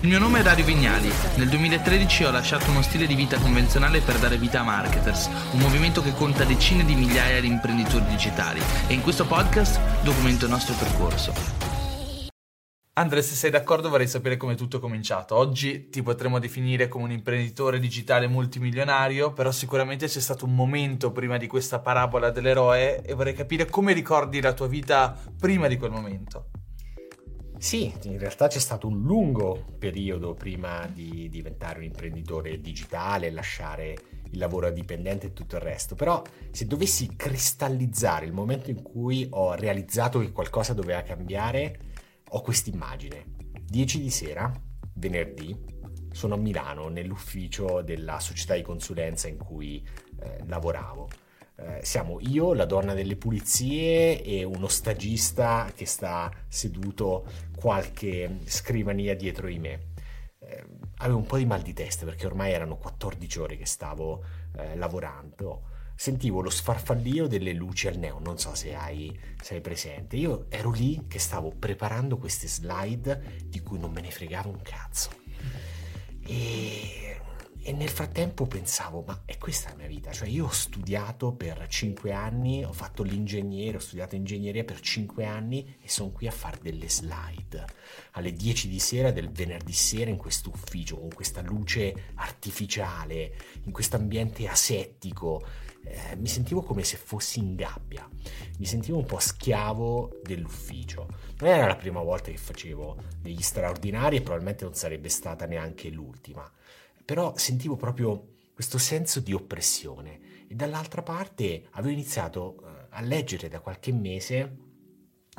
Il mio nome è Dario Vignali. Nel 2013 ho lasciato uno stile di vita convenzionale per dare vita a Marketers, un movimento che conta decine di migliaia di imprenditori digitali e in questo podcast documento il nostro percorso. Andre, se sei d'accordo vorrei sapere come tutto è cominciato. Oggi ti potremmo definire come un imprenditore digitale multimilionario, però sicuramente c'è stato un momento prima di questa parabola dell'eroe e vorrei capire come ricordi la tua vita prima di quel momento. Sì, in realtà c'è stato un lungo periodo prima di diventare un imprenditore digitale, lasciare il lavoro dipendente e tutto il resto, però se dovessi cristallizzare il momento in cui ho realizzato che qualcosa doveva cambiare, ho questa immagine. 10 di sera, venerdì, sono a Milano nell'ufficio della società di consulenza in cui eh, lavoravo eh, siamo io, la donna delle pulizie e uno stagista che sta seduto qualche scrivania dietro di me. Eh, avevo un po' di mal di testa perché ormai erano 14 ore che stavo eh, lavorando. Sentivo lo sfarfallio delle luci al neon, non so se hai, se hai presente. Io ero lì che stavo preparando queste slide di cui non me ne fregava un cazzo. E e nel frattempo pensavo, ma è questa la mia vita? Cioè io ho studiato per 5 anni, ho fatto l'ingegnere, ho studiato ingegneria per 5 anni e sono qui a fare delle slide alle 10 di sera del venerdì sera in questo ufficio, con questa luce artificiale, in questo ambiente asettico. Eh, mi sentivo come se fossi in gabbia, mi sentivo un po' schiavo dell'ufficio. Non era la prima volta che facevo degli straordinari e probabilmente non sarebbe stata neanche l'ultima però sentivo proprio questo senso di oppressione e dall'altra parte avevo iniziato eh, a leggere da qualche mese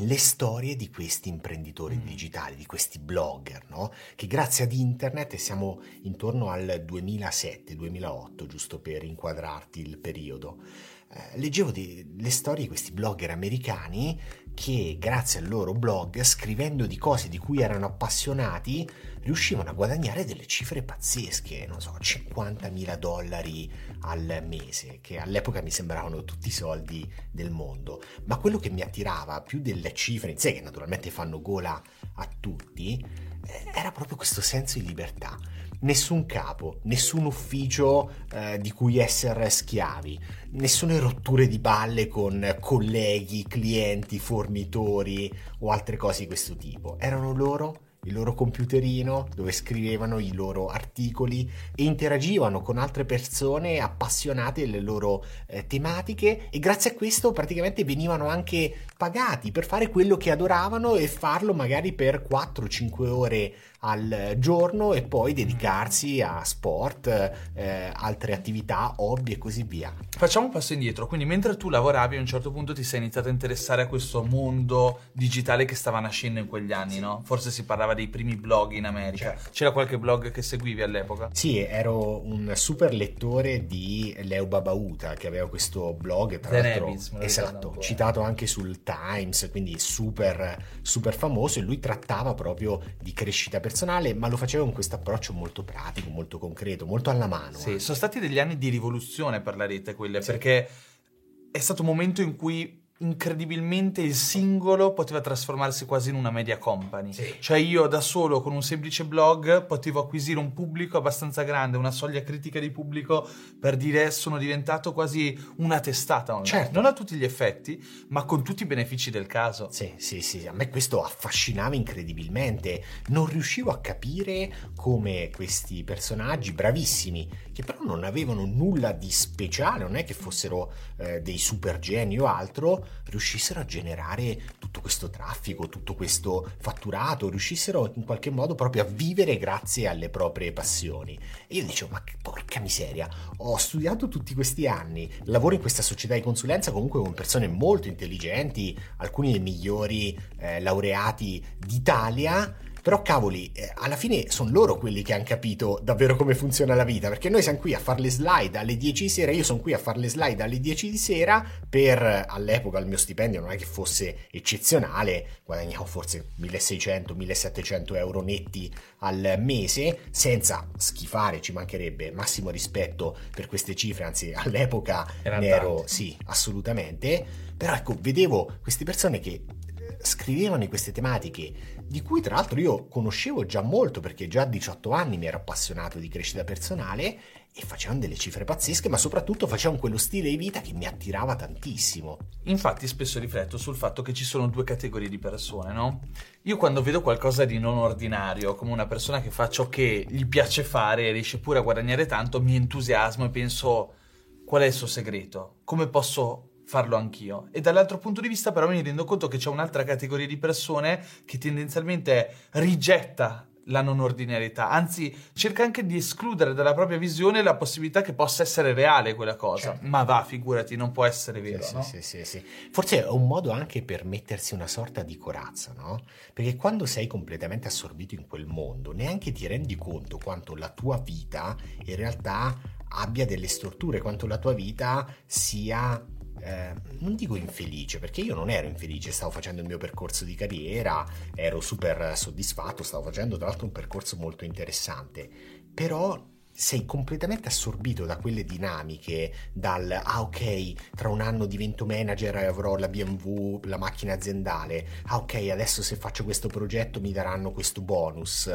le storie di questi imprenditori mm. digitali, di questi blogger, no? che grazie ad internet, siamo intorno al 2007-2008, giusto per inquadrarti il periodo, eh, leggevo di, le storie di questi blogger americani che grazie al loro blog, scrivendo di cose di cui erano appassionati, riuscivano a guadagnare delle cifre pazzesche, non so, 50.000 dollari al mese, che all'epoca mi sembravano tutti i soldi del mondo. Ma quello che mi attirava più delle cifre in sé, che naturalmente fanno gola a tutti, eh, era proprio questo senso di libertà. Nessun capo, nessun ufficio eh, di cui essere schiavi, nessune rotture di balle con colleghi, clienti, fornitori o altre cose di questo tipo. Erano loro il loro computerino dove scrivevano i loro articoli e interagivano con altre persone appassionate delle loro eh, tematiche e grazie a questo praticamente venivano anche pagati per fare quello che adoravano e farlo magari per 4-5 ore al giorno e poi dedicarsi a sport, eh, altre attività, hobby e così via. Facciamo un passo indietro, quindi mentre tu lavoravi a un certo punto ti sei iniziato a interessare a questo mondo digitale che stava nascendo in quegli anni, no? Forse si parlava dei primi blog in America. Certo. C'era qualche blog che seguivi all'epoca? Sì, ero un super lettore di Leo Babauta che aveva questo blog, tra The l'altro, Nebis, esatto, citato anche sul Times, quindi super, super famoso e lui trattava proprio di crescita personale, ma lo faceva con questo approccio molto pratico, molto concreto, molto alla mano. Sì, sono stati degli anni di rivoluzione per la rete quelle, sì. perché è stato un momento in cui incredibilmente il singolo poteva trasformarsi quasi in una media company. Sì. Cioè io da solo con un semplice blog potevo acquisire un pubblico abbastanza grande, una soglia critica di pubblico per dire sono diventato quasi una testata online. Certo. Non a tutti gli effetti, ma con tutti i benefici del caso. Sì, sì, sì, a me questo affascinava incredibilmente. Non riuscivo a capire come questi personaggi bravissimi, che però non avevano nulla di speciale, non è che fossero eh, dei super geni o altro, riuscissero a generare tutto questo traffico, tutto questo fatturato, riuscissero in qualche modo proprio a vivere grazie alle proprie passioni. E io dicevo, ma che porca miseria, ho studiato tutti questi anni, lavoro in questa società di consulenza comunque con persone molto intelligenti, alcuni dei migliori eh, laureati d'Italia, però cavoli, eh, alla fine sono loro quelli che hanno capito davvero come funziona la vita, perché noi siamo qui a fare le slide alle 10 di sera, io sono qui a fare le slide alle 10 di sera per all'epoca il mio stipendio non è che fosse eccezionale, guadagnavo forse 1600-1700 euro netti al mese, senza schifare, ci mancherebbe massimo rispetto per queste cifre, anzi all'epoca Era ne ero, sì, assolutamente, però ecco, vedevo queste persone che eh, scrivevano di queste tematiche, di cui tra l'altro io conoscevo già molto perché già a 18 anni mi ero appassionato di crescita personale e facevano delle cifre pazzesche, ma soprattutto facevano quello stile di vita che mi attirava tantissimo. Infatti spesso rifletto sul fatto che ci sono due categorie di persone, no? Io quando vedo qualcosa di non ordinario, come una persona che fa ciò che gli piace fare e riesce pure a guadagnare tanto, mi entusiasmo e penso qual è il suo segreto? Come posso farlo anch'io? E dall'altro punto di vista però mi rendo conto che c'è un'altra categoria di persone che tendenzialmente rigetta la non ordinarietà, anzi cerca anche di escludere dalla propria visione la possibilità che possa essere reale quella cosa. Certo. Ma va, figurati, non può essere vero. Sì, no? sì, sì, sì, Forse è un modo anche per mettersi una sorta di corazza, no? Perché quando sei completamente assorbito in quel mondo, neanche ti rendi conto quanto la tua vita in realtà abbia delle storture, quanto la tua vita sia eh, non dico infelice, perché io non ero infelice, stavo facendo il mio percorso di carriera, ero super soddisfatto, stavo facendo tra l'altro un percorso molto interessante, però sei completamente assorbito da quelle dinamiche, dal ah ok, tra un anno divento manager e avrò la BMW, la macchina aziendale, ah ok, adesso se faccio questo progetto mi daranno questo bonus,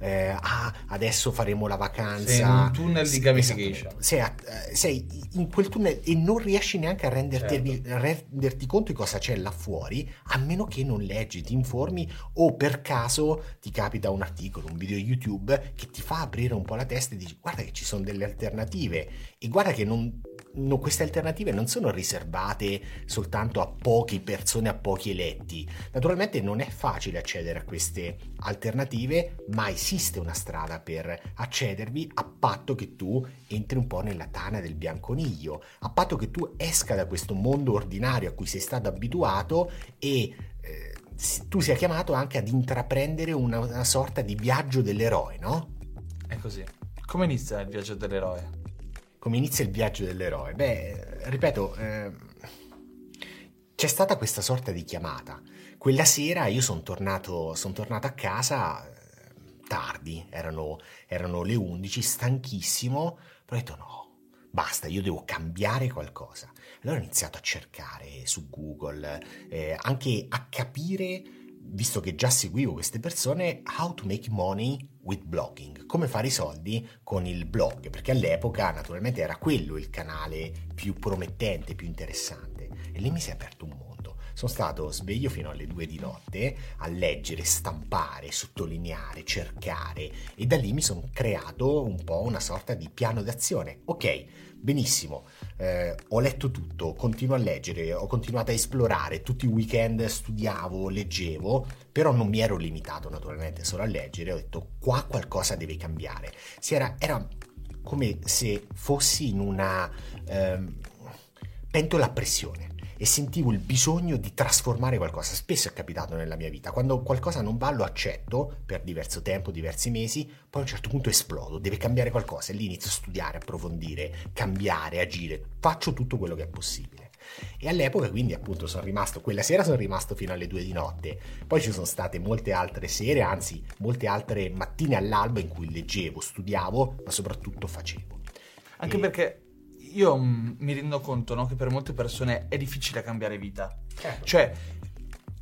eh, ah adesso faremo la vacanza. Sei in un tunnel di gamification. Sei, eh, sei, in quel tunnel e non riesci neanche a renderti, certo. renderti conto di cosa c'è là fuori, a meno che non leggi, ti informi o per caso ti capita un articolo, un video YouTube che ti fa aprire un po' la testa e dici guarda che ci sono delle alternative e guarda che non, no, queste alternative non sono riservate soltanto a poche persone, a pochi eletti. Naturalmente non è facile accedere a queste alternative, ma esiste una strada per accedervi a patto che tu entri un po' nella tana del bianconiglio, a patto che tu esca da questo mondo ordinario a cui sei stato abituato e eh, tu sia chiamato anche ad intraprendere una, una sorta di viaggio dell'eroe, no? È così. Come inizia il viaggio dell'eroe? Come inizia il viaggio dell'eroe? Beh, ripeto, eh, c'è stata questa sorta di chiamata. Quella sera io sono tornato, son tornato a casa eh, tardi, erano, erano, le 11, stanchissimo, però ho detto no, basta, io devo cambiare qualcosa. Allora ho iniziato a cercare su Google, eh, anche a capire visto che già seguivo queste persone, how to make money with blogging, come fare i soldi con il blog, perché all'epoca naturalmente era quello il canale più promettente, più interessante. E lì mi si è aperto un mondo. Sono stato sveglio fino alle due di notte a leggere, stampare, sottolineare, cercare e da lì mi sono creato un po' una sorta di piano d'azione. Ok, benissimo, eh, ho letto tutto, continuo a leggere, ho continuato a esplorare, tutti i weekend studiavo, leggevo, però non mi ero limitato naturalmente solo a leggere, ho detto qua qualcosa deve cambiare. Era, era, come se fossi in una eh, pentola a pressione e sentivo il bisogno di trasformare qualcosa. Spesso è capitato nella mia vita, quando qualcosa non va lo accetto per diverso tempo, diversi mesi, poi a un certo punto esplodo, deve cambiare qualcosa e lì inizio a studiare, approfondire, cambiare, agire, faccio tutto quello che è possibile. E all'epoca quindi appunto sono rimasto, quella sera sono rimasto fino alle due di notte, poi ci sono state molte altre sere, anzi molte altre mattine all'alba in cui leggevo, studiavo, ma soprattutto facevo. Anche e... perché io mm, mi rendo conto no, che per molte persone è difficile cambiare vita. Certo. Cioè,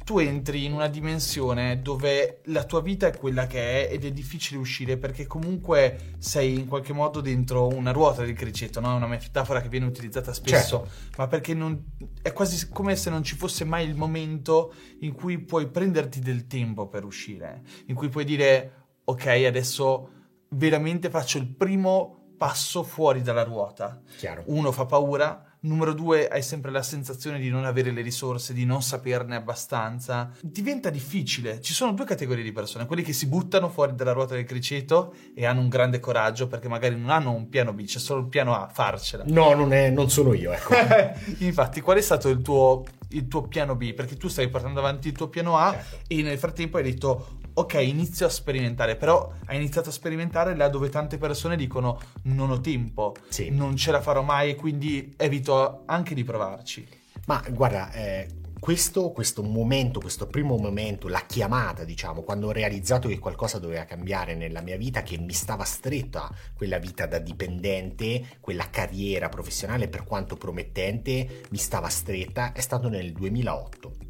tu entri in una dimensione dove la tua vita è quella che è ed è difficile uscire perché comunque sei in qualche modo dentro una ruota del criceto, no? È una metafora che viene utilizzata spesso, certo. ma perché non, è quasi come se non ci fosse mai il momento in cui puoi prenderti del tempo per uscire, in cui puoi dire ok, adesso veramente faccio il primo passo fuori dalla ruota. Chiaro. Uno fa paura, numero due hai sempre la sensazione di non avere le risorse, di non saperne abbastanza. Diventa difficile. Ci sono due categorie di persone, quelli che si buttano fuori dalla ruota del criceto e hanno un grande coraggio perché magari non hanno un piano B, c'è solo il piano A, farcela. No, non, è, non sono io, ecco. Infatti, qual è stato il tuo, il tuo, piano B? Perché tu stai portando avanti il tuo piano A certo. e nel frattempo hai detto ok, inizio a sperimentare, però hai iniziato a sperimentare là dove tante persone dicono non ho tempo, sì. non ce la farò mai e quindi evito anche di provarci. Ma guarda, eh, questo, questo, momento, questo primo momento, la chiamata, diciamo, quando ho realizzato che qualcosa doveva cambiare nella mia vita, che mi stava stretta quella vita da dipendente, quella carriera professionale, per quanto promettente, mi stava stretta, è stato nel 2008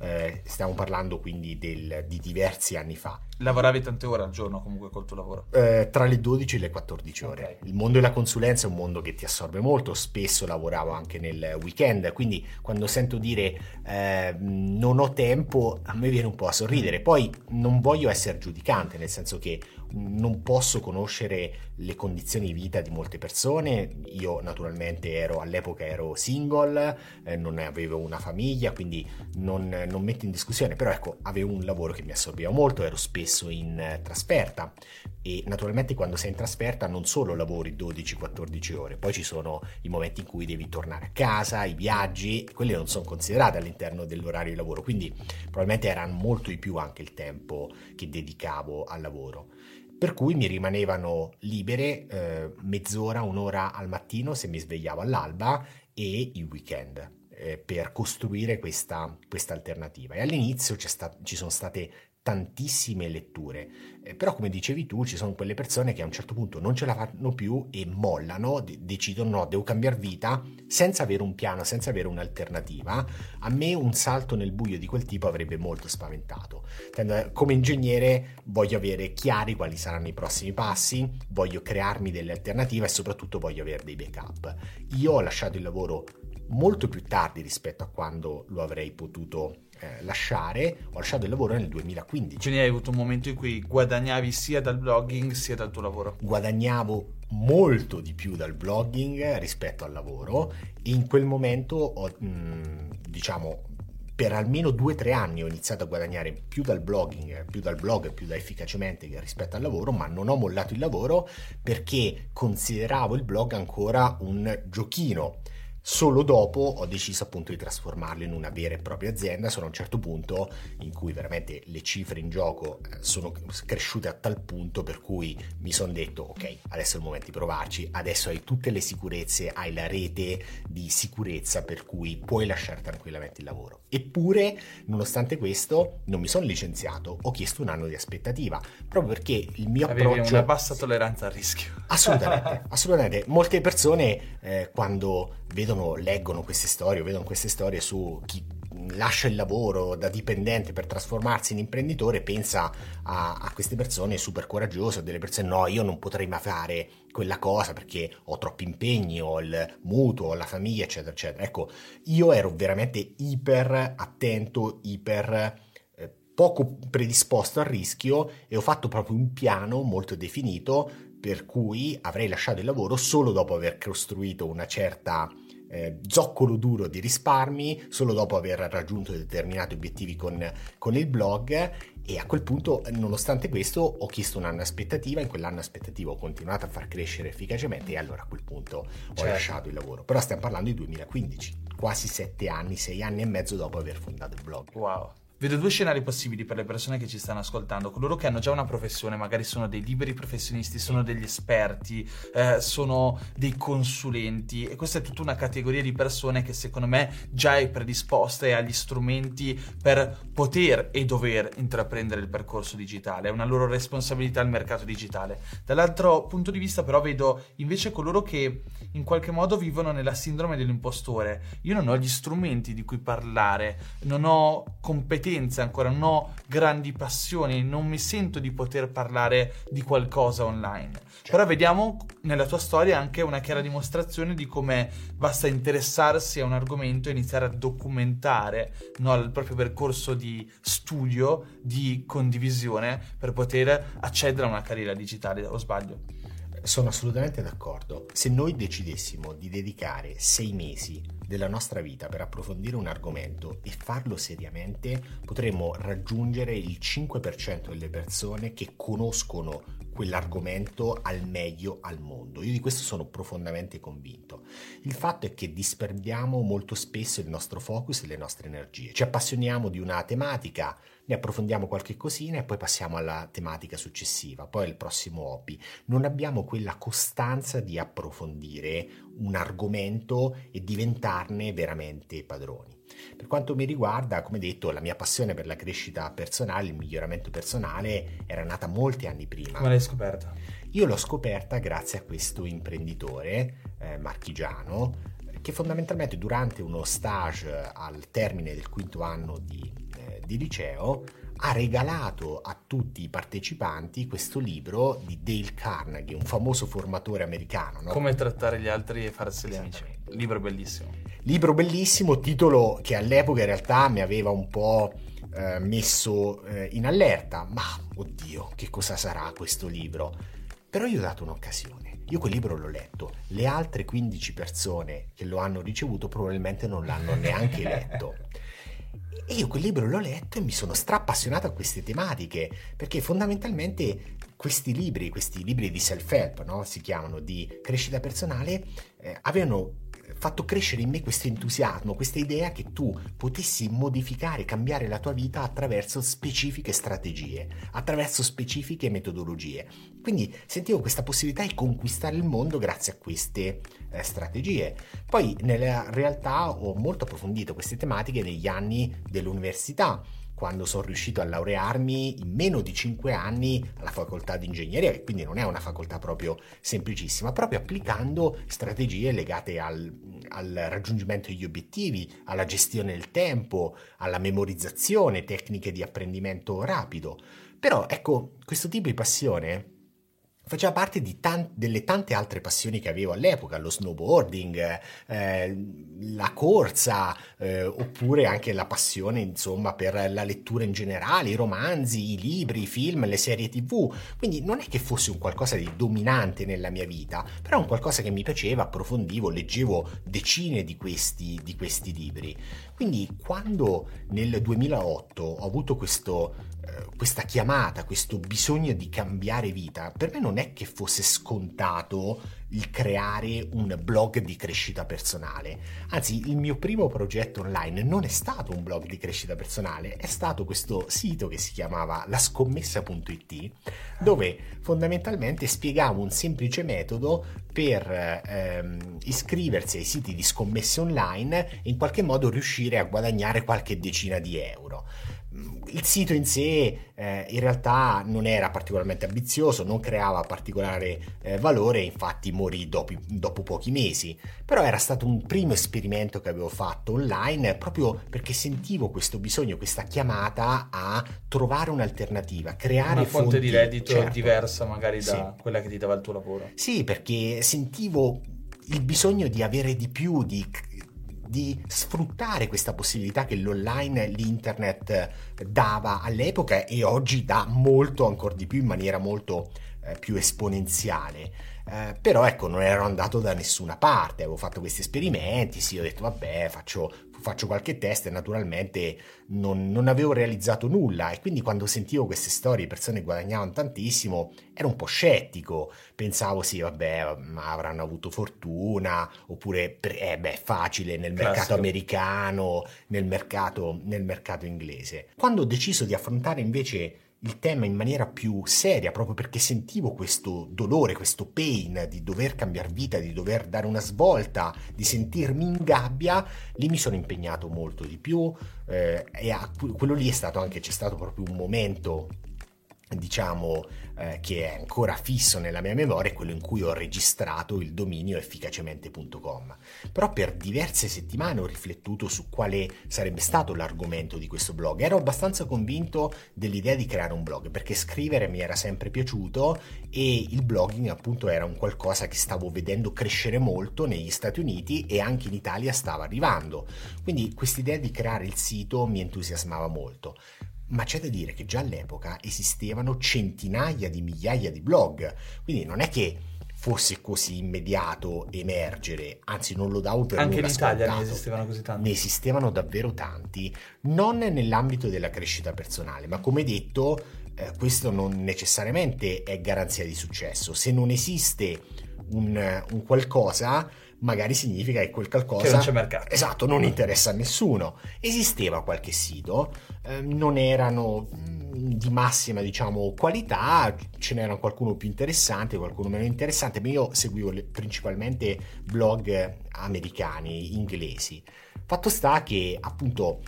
eh, stiamo parlando quindi del, di diversi anni fa. Lavoravi tante ore al giorno comunque col tuo lavoro? Eh, tra le 12 e le 14 ore. Okay. Il mondo della consulenza è un mondo che ti assorbe molto, spesso lavoravo anche nel weekend, quindi quando sento dire eh, non ho tempo, a me viene un po' a sorridere. Poi non voglio essere giudicante, nel senso che non posso conoscere le condizioni di vita di molte persone. Io naturalmente ero all'epoca ero single, eh, non avevo una famiglia, quindi non, non, metto in discussione, però ecco, avevo un lavoro che mi assorbiva molto, ero spesso in eh, trasferta. E naturalmente quando sei in trasferta non solo lavori 12-14 ore, poi ci sono i momenti in cui devi tornare a casa, i viaggi, quelli non sono considerati all'interno dell'orario di lavoro, quindi probabilmente era molto di più anche il tempo che dedicavo al lavoro per cui mi rimanevano libere eh, mezz'ora, un'ora al mattino se mi svegliavo all'alba e i weekend eh, per costruire questa, questa, alternativa. E all'inizio sta, ci sono state tantissime letture, eh, però come dicevi tu ci sono quelle persone che a un certo punto non ce la fanno più e mollano, de- decidono no, devo cambiare vita senza avere un piano, senza avere un'alternativa. A me un salto nel buio di quel tipo avrebbe molto spaventato. Come ingegnere voglio avere chiari quali saranno i prossimi passi, voglio crearmi delle alternative e soprattutto voglio avere dei backup. Io ho lasciato il lavoro molto più tardi rispetto a quando lo avrei potuto eh, lasciare, ho lasciato il lavoro nel 2015. Quindi hai avuto un momento in cui guadagnavi sia dal blogging sia dal tuo lavoro? Guadagnavo molto di più dal blogging rispetto al lavoro e in quel momento ho, mh, mm, diciamo, per almeno due o tre anni ho iniziato a guadagnare più dal blogging, più dal blog, più da efficacemente rispetto al lavoro, ma non ho mollato il lavoro perché consideravo il blog ancora un giochino Solo dopo ho deciso appunto di trasformarlo in una vera e propria azienda, sono a un certo punto in cui veramente le cifre in gioco eh, sono cresciute a tal punto per cui mi sono detto ok, adesso è il momento di provarci, adesso hai tutte le sicurezze, hai la rete di sicurezza per cui puoi lasciare tranquillamente il lavoro. Eppure, nonostante questo, non mi sono licenziato, ho chiesto un anno di aspettativa, proprio perché il mio Avevi approccio... una bassa tolleranza al rischio. Assolutamente, assolutamente. Molte persone eh, quando vedono, leggono queste storie, vedono queste storie su chi lascia il lavoro da dipendente per trasformarsi in imprenditore, pensa a, a queste persone super coraggiose, a delle persone no, io non potrei mai fare quella cosa perché ho troppi impegni, ho il mutuo, ho la famiglia, eccetera, eccetera. Ecco, io ero veramente iper attento, iper eh, poco predisposto al rischio e ho fatto proprio un piano molto definito per cui avrei lasciato il lavoro solo dopo aver costruito una certa eh, zoccolo duro di risparmi, solo dopo aver raggiunto determinati obiettivi con, con il blog e a quel punto, nonostante questo, ho chiesto un anno aspettativa, in quell'anno aspettativa ho continuato a far crescere efficacemente e allora a quel punto ho certo. lasciato il lavoro. Però stiamo parlando di 2015, quasi sette anni, sei anni e mezzo dopo aver fondato il blog. Wow. Vedo due scenari possibili per le persone che ci stanno ascoltando. Coloro che hanno già una professione, magari sono dei liberi professionisti, sono degli esperti, eh, sono dei consulenti e questa è tutta una categoria di persone che secondo me già è predisposta e ha gli strumenti per poter e dover intraprendere il percorso digitale. È una loro responsabilità il mercato digitale. Dall'altro punto di vista però vedo invece coloro che in qualche modo vivono nella sindrome dell'impostore. Io non ho gli strumenti di cui parlare, non ho competenze competenze, ancora non ho grandi passioni, non mi sento di poter parlare di qualcosa online. Certo. Però vediamo nella tua storia anche una chiara dimostrazione di come basta interessarsi a un argomento e iniziare a documentare no, il proprio percorso di studio, di condivisione per poter accedere a una carriera digitale, o sbaglio? Sono assolutamente d'accordo. Se noi decidessimo di dedicare sei mesi della nostra vita per approfondire un argomento e farlo seriamente, potremmo raggiungere il 5% delle persone che conoscono quell'argomento al meglio al mondo. Io di questo sono profondamente convinto. Il fatto è che disperdiamo molto spesso il nostro focus e le nostre energie. Ci appassioniamo di una tematica, ne approfondiamo qualche cosina e poi passiamo alla tematica successiva, poi al prossimo hobby. Non abbiamo quella costanza di approfondire un argomento e diventarne veramente padroni. Per quanto mi riguarda, come detto, la mia passione per la crescita personale, il miglioramento personale era nata molti anni prima. Come l'hai scoperta? Io l'ho scoperta grazie a questo imprenditore eh, marchigiano che fondamentalmente durante uno stage al termine del quinto anno di di liceo ha regalato a tutti i partecipanti questo libro di Dale Carnegie, un famoso formatore americano. No? Come trattare gli altri e farseli amici. Libro bellissimo. Libro bellissimo, titolo che all'epoca in realtà mi aveva un po' eh, messo eh, in allerta, ma oddio, che cosa sarà questo libro? Però io ho dato un'occasione. Io quel libro l'ho letto, le altre 15 persone che lo hanno ricevuto probabilmente non l'hanno neanche letto. E io quel libro l'ho letto e mi sono strappassionato a queste tematiche, perché fondamentalmente questi libri, questi libri di self-help, no? si chiamano di crescita personale, eh, avevano fatto crescere in me questo entusiasmo, questa idea che tu potessi modificare, cambiare la tua vita attraverso specifiche strategie, attraverso specifiche metodologie. Quindi sentivo questa possibilità di conquistare il mondo grazie a queste eh, strategie. Poi nella realtà ho molto approfondito queste tematiche negli anni dell'università quando sono riuscito a laurearmi in meno di 5 anni alla facoltà di ingegneria, che quindi non è una facoltà proprio semplicissima, proprio applicando strategie legate al, al raggiungimento degli obiettivi, alla gestione del tempo, alla memorizzazione, tecniche di apprendimento rapido. Però ecco, questo tipo di passione faceva parte tan- delle tante altre passioni che avevo all'epoca, lo snowboarding, eh, la corsa, eh, oppure anche la passione, insomma, per la lettura in generale, i romanzi, i libri, i film, le serie tv. Quindi non è che fosse un qualcosa di dominante nella mia vita, però un qualcosa che mi piaceva, approfondivo, leggevo decine di questi, di questi libri. Quindi quando nel 2008 ho avuto questo questa chiamata, questo bisogno di cambiare vita, per me non è che fosse scontato il creare un blog di crescita personale. Anzi, il mio primo progetto online non è stato un blog di crescita personale, è stato questo sito che si chiamava lascommessa.it, dove fondamentalmente spiegavo un semplice metodo per ehm, iscriversi ai siti di scommesse online e in qualche modo riuscire a guadagnare qualche decina di euro il sito in sé eh, in realtà non era particolarmente ambizioso, non creava particolare eh, valore, infatti morì dopo, dopo, pochi mesi, però era stato un primo esperimento che avevo fatto online proprio perché sentivo questo bisogno, questa chiamata a trovare un'alternativa, creare una fonte fonti, di reddito certo. diversa magari da sì. quella che ti dava il tuo lavoro. Sì, perché sentivo il bisogno di avere di più, di di sfruttare questa possibilità che l'online, l'internet dava all'epoca e oggi dà molto ancora di più in maniera molto eh, più esponenziale. Eh, però ecco, non ero andato da nessuna parte, avevo fatto questi esperimenti, sì, ho detto vabbè, faccio faccio qualche test e naturalmente non, non, avevo realizzato nulla e quindi quando sentivo queste storie persone guadagnavano tantissimo ero un po' scettico, pensavo sì vabbè avranno avuto fortuna oppure eh, beh facile nel Classico. mercato americano, nel mercato, nel mercato inglese. Quando ho deciso di affrontare invece il tema in maniera più seria, proprio perché sentivo questo dolore, questo pain di dover cambiare vita, di dover dare una svolta, di sentirmi in gabbia, lì mi sono impegnato molto di più eh, e a, quello lì è stato anche, c'è stato proprio un momento diciamo eh, che è ancora fisso nella mia memoria è quello in cui ho registrato il dominio efficacemente.com però per diverse settimane ho riflettuto su quale sarebbe stato l'argomento di questo blog. Ero abbastanza convinto dell'idea di creare un blog perché scrivere mi era sempre piaciuto e il blogging appunto era un qualcosa che stavo vedendo crescere molto negli Stati Uniti e anche in Italia stava arrivando. Quindi quest'idea di creare il sito mi entusiasmava molto ma c'è da dire che già all'epoca esistevano centinaia di migliaia di blog, quindi non è che fosse così immediato emergere, anzi non lo davo per Anche in Italia scontato. ne esistevano così tanti. Ne esistevano davvero tanti, non nell'ambito della crescita personale, ma come detto, eh, questo non necessariamente è garanzia di successo. Se non esiste un, un qualcosa, magari significa che quel qualcosa che non c'è mercato. Esatto, non interessa a nessuno. Esisteva qualche sito, eh, non erano mm, di massima, diciamo, qualità, ce n'era qualcuno più interessante, qualcuno meno interessante, ma io seguivo le, principalmente blog americani, inglesi. Fatto sta che appunto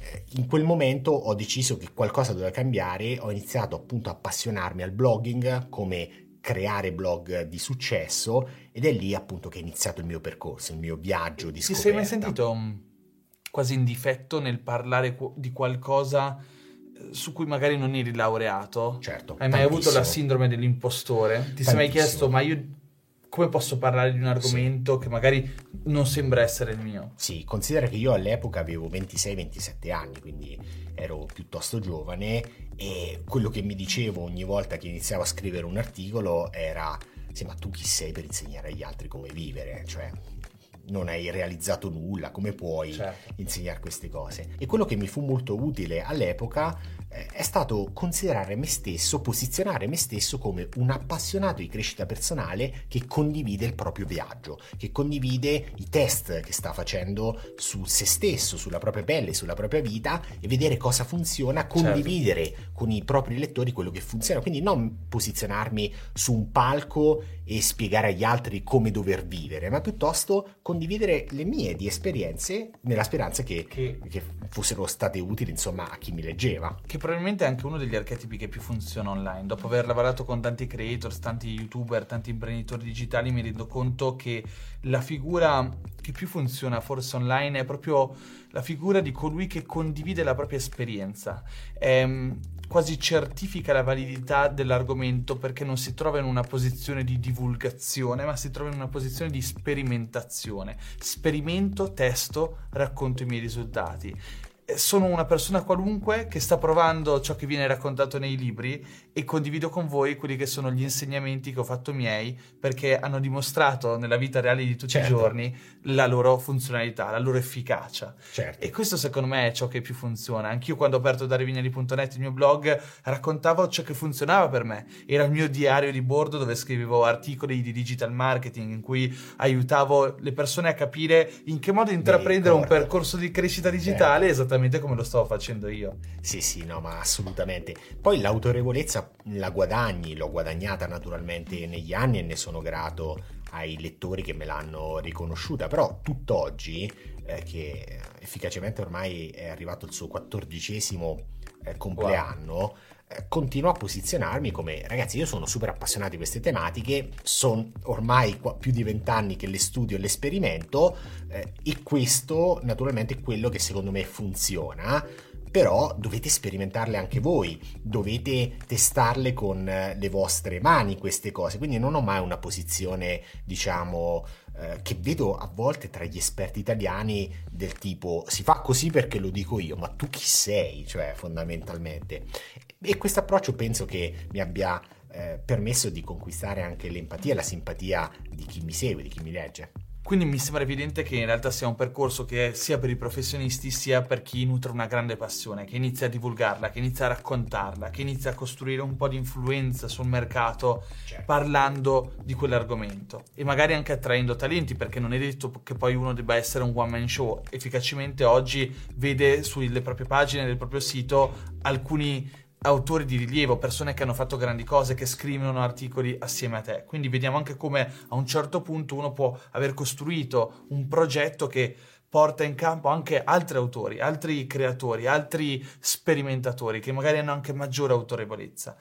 eh, in quel momento ho deciso che qualcosa doveva cambiare, ho iniziato appunto a appassionarmi al blogging come creare blog di successo ed è lì appunto che è iniziato il mio percorso, il mio viaggio di scoperta. Ti sei mai sentito mm, quasi in difetto nel parlare di qualcosa eh, su cui magari non eri laureato. Certo. Hai mai avuto la sindrome dell'impostore? Ti Tantissimo. sei mai chiesto, ma io come posso parlare di un argomento sì. che magari non sembra essere il mio? Sì, considera che io all'epoca avevo 26-27 anni, quindi ero piuttosto giovane e quello che mi dicevo ogni volta che iniziavo a scrivere un articolo era sì, ma tu chi sei per insegnare agli altri come vivere? Cioè, non hai realizzato nulla, come puoi certo. insegnare queste cose? E quello che mi fu molto utile all'epoca è stato considerare me stesso, posizionare me stesso come un appassionato di crescita personale che condivide il proprio viaggio, che condivide i test che sta facendo su se stesso, sulla propria pelle, sulla propria vita e vedere cosa funziona, condividere certo. con i propri lettori quello che funziona. Quindi non posizionarmi su un palco e spiegare agli altri come dover vivere, ma piuttosto condividere le mie di esperienze nella speranza che, che... che fossero state utili insomma a chi mi leggeva. Che probabilmente è anche uno degli archetipi che più funziona online. Dopo aver lavorato con tanti creators, tanti youtuber, tanti imprenditori digitali, mi rendo conto che la figura che più funziona forse online è proprio la figura di colui che condivide la propria esperienza. Ehm, quasi certifica la validità dell'argomento perché non si trova in una posizione di divulgazione, ma si trova in una posizione di sperimentazione. Sperimento, testo, racconto i miei risultati sono una persona qualunque che sta provando ciò che viene raccontato nei libri e condivido con voi quelli che sono gli insegnamenti che ho fatto miei perché hanno dimostrato nella vita reale di tutti certo. i giorni la loro funzionalità, la loro efficacia. Certo. E questo secondo me è ciò che più funziona. Anch'io quando ho aperto darevignali.net il mio blog raccontavo ciò che funzionava per me. Era il mio diario di bordo dove scrivevo articoli di digital marketing in cui aiutavo le persone a capire in che modo intraprendere un percorso di crescita digitale certo. esattamente esattamente come lo stavo facendo io. Sì, sì, no, ma assolutamente. Poi l'autorevolezza la guadagni, l'ho guadagnata naturalmente negli anni e ne sono grato ai lettori che me l'hanno riconosciuta, però tutt'oggi, eh, che efficacemente ormai è arrivato il suo quattordicesimo eh, compleanno, wow continuo a posizionarmi come ragazzi io sono super appassionato di queste tematiche sono ormai più di vent'anni che le studio e le sperimento eh, e questo naturalmente è quello che secondo me funziona però dovete sperimentarle anche voi, dovete testarle con eh, le vostre mani queste cose, quindi non ho mai una posizione, diciamo, eh, che vedo a volte tra gli esperti italiani del tipo si fa così perché lo dico io, ma tu chi sei, cioè fondamentalmente. E questo approccio penso che mi abbia eh, permesso di conquistare anche l'empatia e la simpatia di chi mi segue, di chi mi legge. Quindi mi sembra evidente che in realtà sia un percorso che sia per i professionisti sia per chi nutre una grande passione, che inizia a divulgarla, che inizia a raccontarla, che inizia a costruire un po' di influenza sul mercato certo. parlando di quell'argomento e magari anche attraendo talenti perché non è detto che poi uno debba essere un one man show. Efficacemente oggi vede sulle proprie pagine del proprio sito alcuni autori di rilievo, persone che hanno fatto grandi cose, che scrivono articoli assieme a te. Quindi vediamo anche come a un certo punto uno può aver costruito un progetto che porta in campo anche altri autori, altri creatori, altri sperimentatori che magari hanno anche maggiore autorevolezza.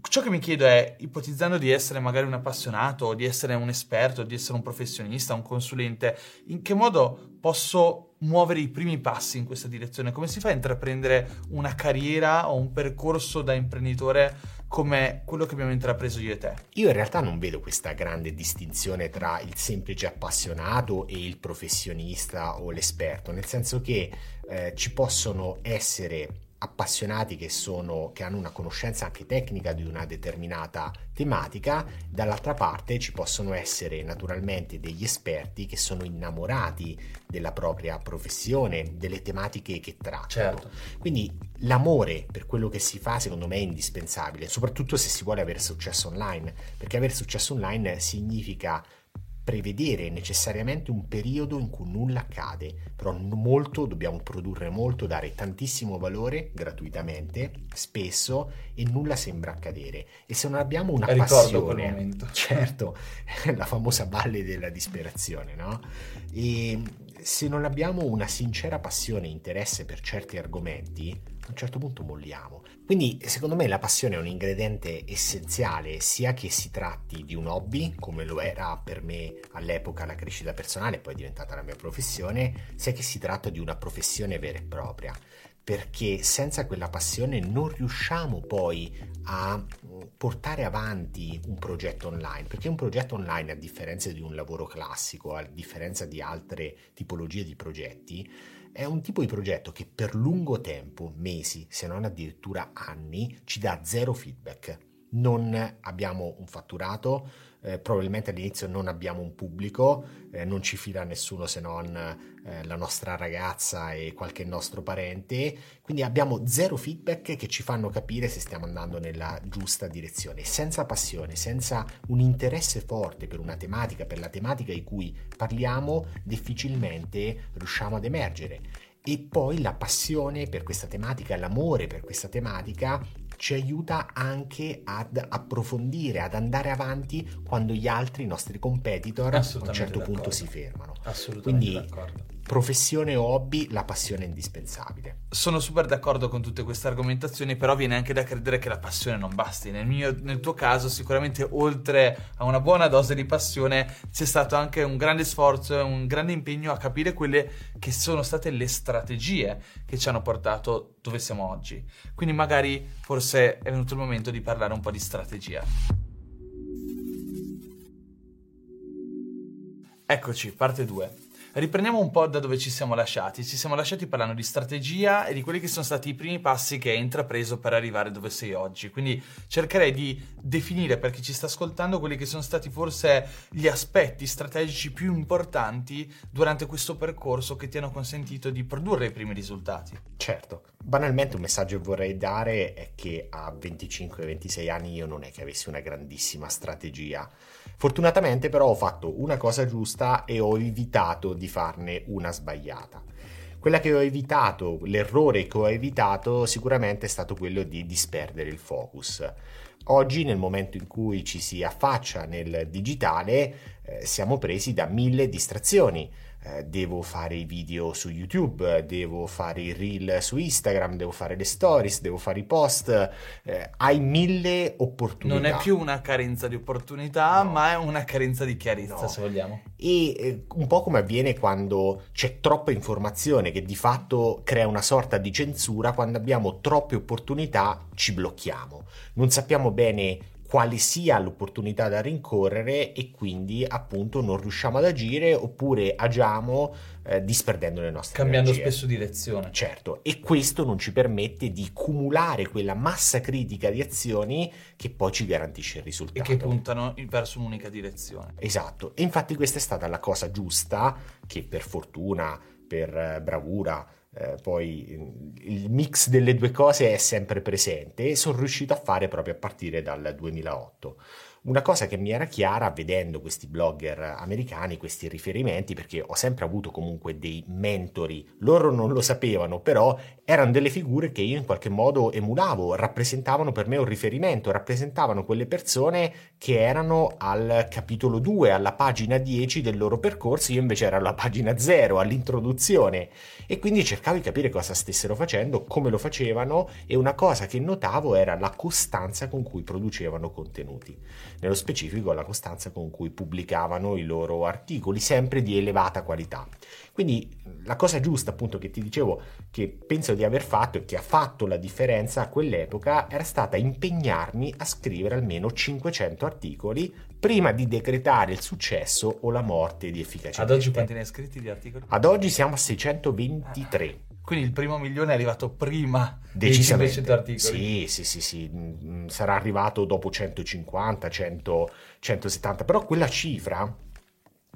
Ciò che mi chiedo è, ipotizzando di essere magari un appassionato, di essere un esperto, di essere un professionista, un consulente, in che modo posso muovere i primi passi in questa direzione? Come si fa a intraprendere una carriera o un percorso da imprenditore come quello che abbiamo intrapreso io e te? Io in realtà non vedo questa grande distinzione tra il semplice appassionato e il professionista o l'esperto, nel senso che eh, ci possono essere appassionati che, sono, che hanno una conoscenza anche tecnica di una determinata tematica, dall'altra parte ci possono essere naturalmente degli esperti che sono innamorati della propria professione, delle tematiche che trattano. Certo. Quindi l'amore per quello che si fa secondo me è indispensabile, soprattutto se si vuole avere successo online, perché avere successo online significa prevedere necessariamente un periodo in cui nulla accade, però molto, dobbiamo produrre molto, dare tantissimo valore gratuitamente, spesso, e nulla sembra accadere. E se non abbiamo una Ricordo passione, certo, la famosa valle della disperazione, no? E se non abbiamo una sincera passione e interesse per certi argomenti, a un certo punto molliamo. Quindi secondo me la passione è un ingrediente essenziale sia che si tratti di un hobby, come lo era per me all'epoca la crescita personale, poi è diventata la mia professione, sia che si tratta di una professione vera e propria perché senza quella passione non riusciamo poi a mm, portare avanti un progetto online, perché un progetto online, a differenza di un lavoro classico, a differenza di altre tipologie di progetti, è un tipo di progetto che per lungo tempo, mesi, se non addirittura anni, ci dà zero feedback. Non abbiamo un fatturato, eh, probabilmente all'inizio non abbiamo un pubblico, eh, non ci fila nessuno se non eh, la nostra ragazza e qualche nostro parente, quindi abbiamo zero feedback che ci fanno capire se stiamo andando nella giusta direzione. Senza passione, senza un interesse forte per una tematica, per la tematica di cui parliamo, difficilmente riusciamo ad emergere. E poi la passione per questa tematica, l'amore per questa tematica ci aiuta anche ad approfondire, ad andare avanti quando gli altri, i nostri competitor, a un certo d'accordo. punto si fermano. Assolutamente Quindi, d'accordo professione o hobby, la passione è indispensabile. Sono super d'accordo con tutte queste argomentazioni, però viene anche da credere che la passione non basti. Nel, mio, nel tuo caso, sicuramente oltre a una buona dose di passione, c'è stato anche un grande sforzo e un grande impegno a capire quelle che sono state le strategie che ci hanno portato dove siamo oggi. Quindi magari forse è venuto il momento di parlare un po' di strategia. Eccoci, parte 2. Riprendiamo un po' da dove ci siamo lasciati. Ci siamo lasciati parlando di strategia e di quelli che sono stati i primi passi che hai intrapreso per arrivare dove sei oggi. Quindi cercherei di definire per chi ci sta ascoltando quelli che sono stati forse gli aspetti strategici più importanti durante questo percorso che ti hanno consentito di produrre i primi risultati. Certo. Banalmente un messaggio che vorrei dare è che a 25-26 anni io non è che avessi una grandissima strategia Fortunatamente però ho fatto una cosa giusta e ho evitato di farne una sbagliata. Quella che ho evitato, l'errore che ho evitato sicuramente è stato quello di disperdere il focus. Oggi, nel momento in cui ci si affaccia nel digitale, eh, siamo presi da mille distrazioni eh, devo fare i video su YouTube, devo fare i reel su Instagram, devo fare le stories, devo fare i post, eh, hai mille opportunità. Non è più una carenza di opportunità, no. ma è una carenza di chiarezza, no. se vogliamo. E eh, un po' come avviene quando c'è troppa informazione che di fatto crea una sorta di censura, quando abbiamo troppe opportunità ci blocchiamo. Non sappiamo bene quale sia l'opportunità da rincorrere e quindi appunto non riusciamo ad agire oppure agiamo eh, disperdendo le nostre cambiando energie. spesso direzione. Certo e questo non ci permette di cumulare quella massa critica di azioni che poi ci garantisce il risultato e che puntano verso un'unica direzione. Esatto e infatti questa è stata la cosa giusta che per fortuna per eh, bravura eh, poi il mix delle due cose è sempre presente e sono riuscito a fare proprio a partire dal 2008. Una cosa che mi era chiara vedendo questi blogger americani, questi riferimenti, perché ho sempre avuto comunque dei mentori, loro non lo sapevano, però erano delle figure che io in qualche modo emulavo, rappresentavano per me un riferimento, rappresentavano quelle persone che erano al capitolo 2, alla pagina 10 del loro percorso, io invece ero alla pagina 0, all'introduzione. E quindi cercavo di capire cosa stessero facendo, come lo facevano e una cosa che notavo era la costanza con cui producevano contenuti nello specifico la costanza con cui pubblicavano i loro articoli, sempre di elevata qualità. Quindi la cosa giusta, appunto, che ti dicevo, che penso di aver fatto e che ha fatto la differenza a quell'epoca, era stata impegnarmi a scrivere almeno 500 articoli prima di decretare il successo o la morte di efficacia. Ad oggi quanti ne hai scritti di articoli? Ad oggi siamo a 623. Quindi il primo milione è arrivato prima dei 500 articoli. Sì, sì, sì, sì, mm, sarà arrivato dopo 150, 100, 170, però quella cifra,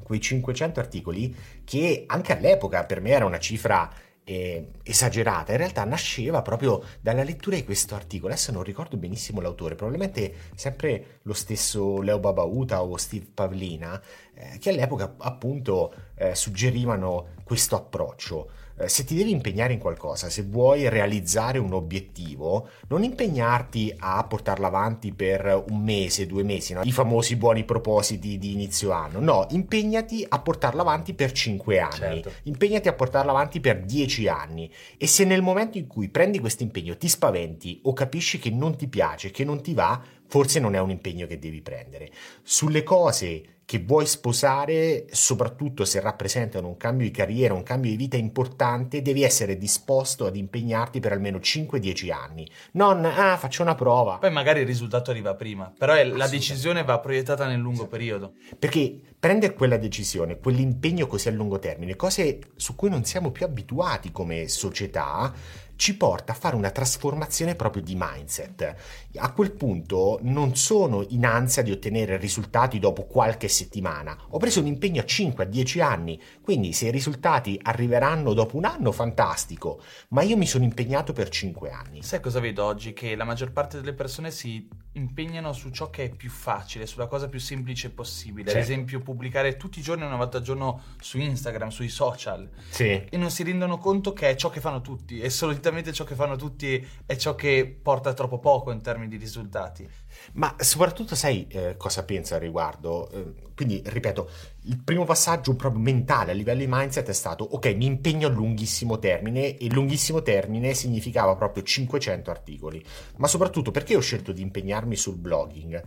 quei 500 articoli, che anche all'epoca per me era una cifra eh, esagerata, in realtà nasceva proprio dalla lettura di questo articolo. Adesso non ricordo benissimo l'autore, probabilmente sempre lo stesso Leo Babauta o Steve Pavlina, eh, che all'epoca appunto eh, suggerivano questo approccio eh, se ti devi impegnare in qualcosa, se vuoi realizzare un obiettivo, non impegnarti a portarlo avanti per un mese, due mesi, no? i famosi buoni propositi di inizio anno, no, impegnati a portarlo avanti per cinque anni, certo. impegnati a portarlo avanti per dieci anni e se nel momento in cui prendi questo impegno ti spaventi o capisci che non ti piace, che non ti va, forse non è un impegno che devi prendere. Sulle cose che vuoi sposare, soprattutto se rappresentano un cambio di carriera, un cambio di vita importante, devi essere disposto ad impegnarti per almeno 5-10 anni. Non, ah, faccio una prova. Poi magari il risultato arriva prima, però è, la decisione va proiettata nel lungo periodo. Perché prendere quella decisione, quell'impegno così a lungo termine, cose su cui non siamo più abituati come società, ci porta a fare una trasformazione proprio di mindset. A quel punto non sono in ansia di ottenere risultati dopo qualche settimana, ho preso un impegno a 5, a 10 anni, quindi se i risultati arriveranno dopo un anno, fantastico, ma io mi sono impegnato per 5 anni. Sai cosa vedo oggi? Che la maggior parte delle persone si impegnano su ciò che è più facile, sulla cosa più semplice possibile, certo. ad esempio pubblicare tutti i giorni, una volta al giorno su Instagram, sui social, sì. e non si rendono conto che è ciò che fanno tutti e solitamente solitamente ciò che fanno tutti è ciò che porta troppo poco in termini di risultati. Ma soprattutto sai eh, cosa penso al riguardo? Eh, quindi, ripeto, il primo passaggio proprio mentale a livello di mindset è stato ok, mi impegno a lunghissimo termine e lunghissimo termine significava proprio 500 articoli. Ma soprattutto perché ho scelto di impegnarmi sul blogging?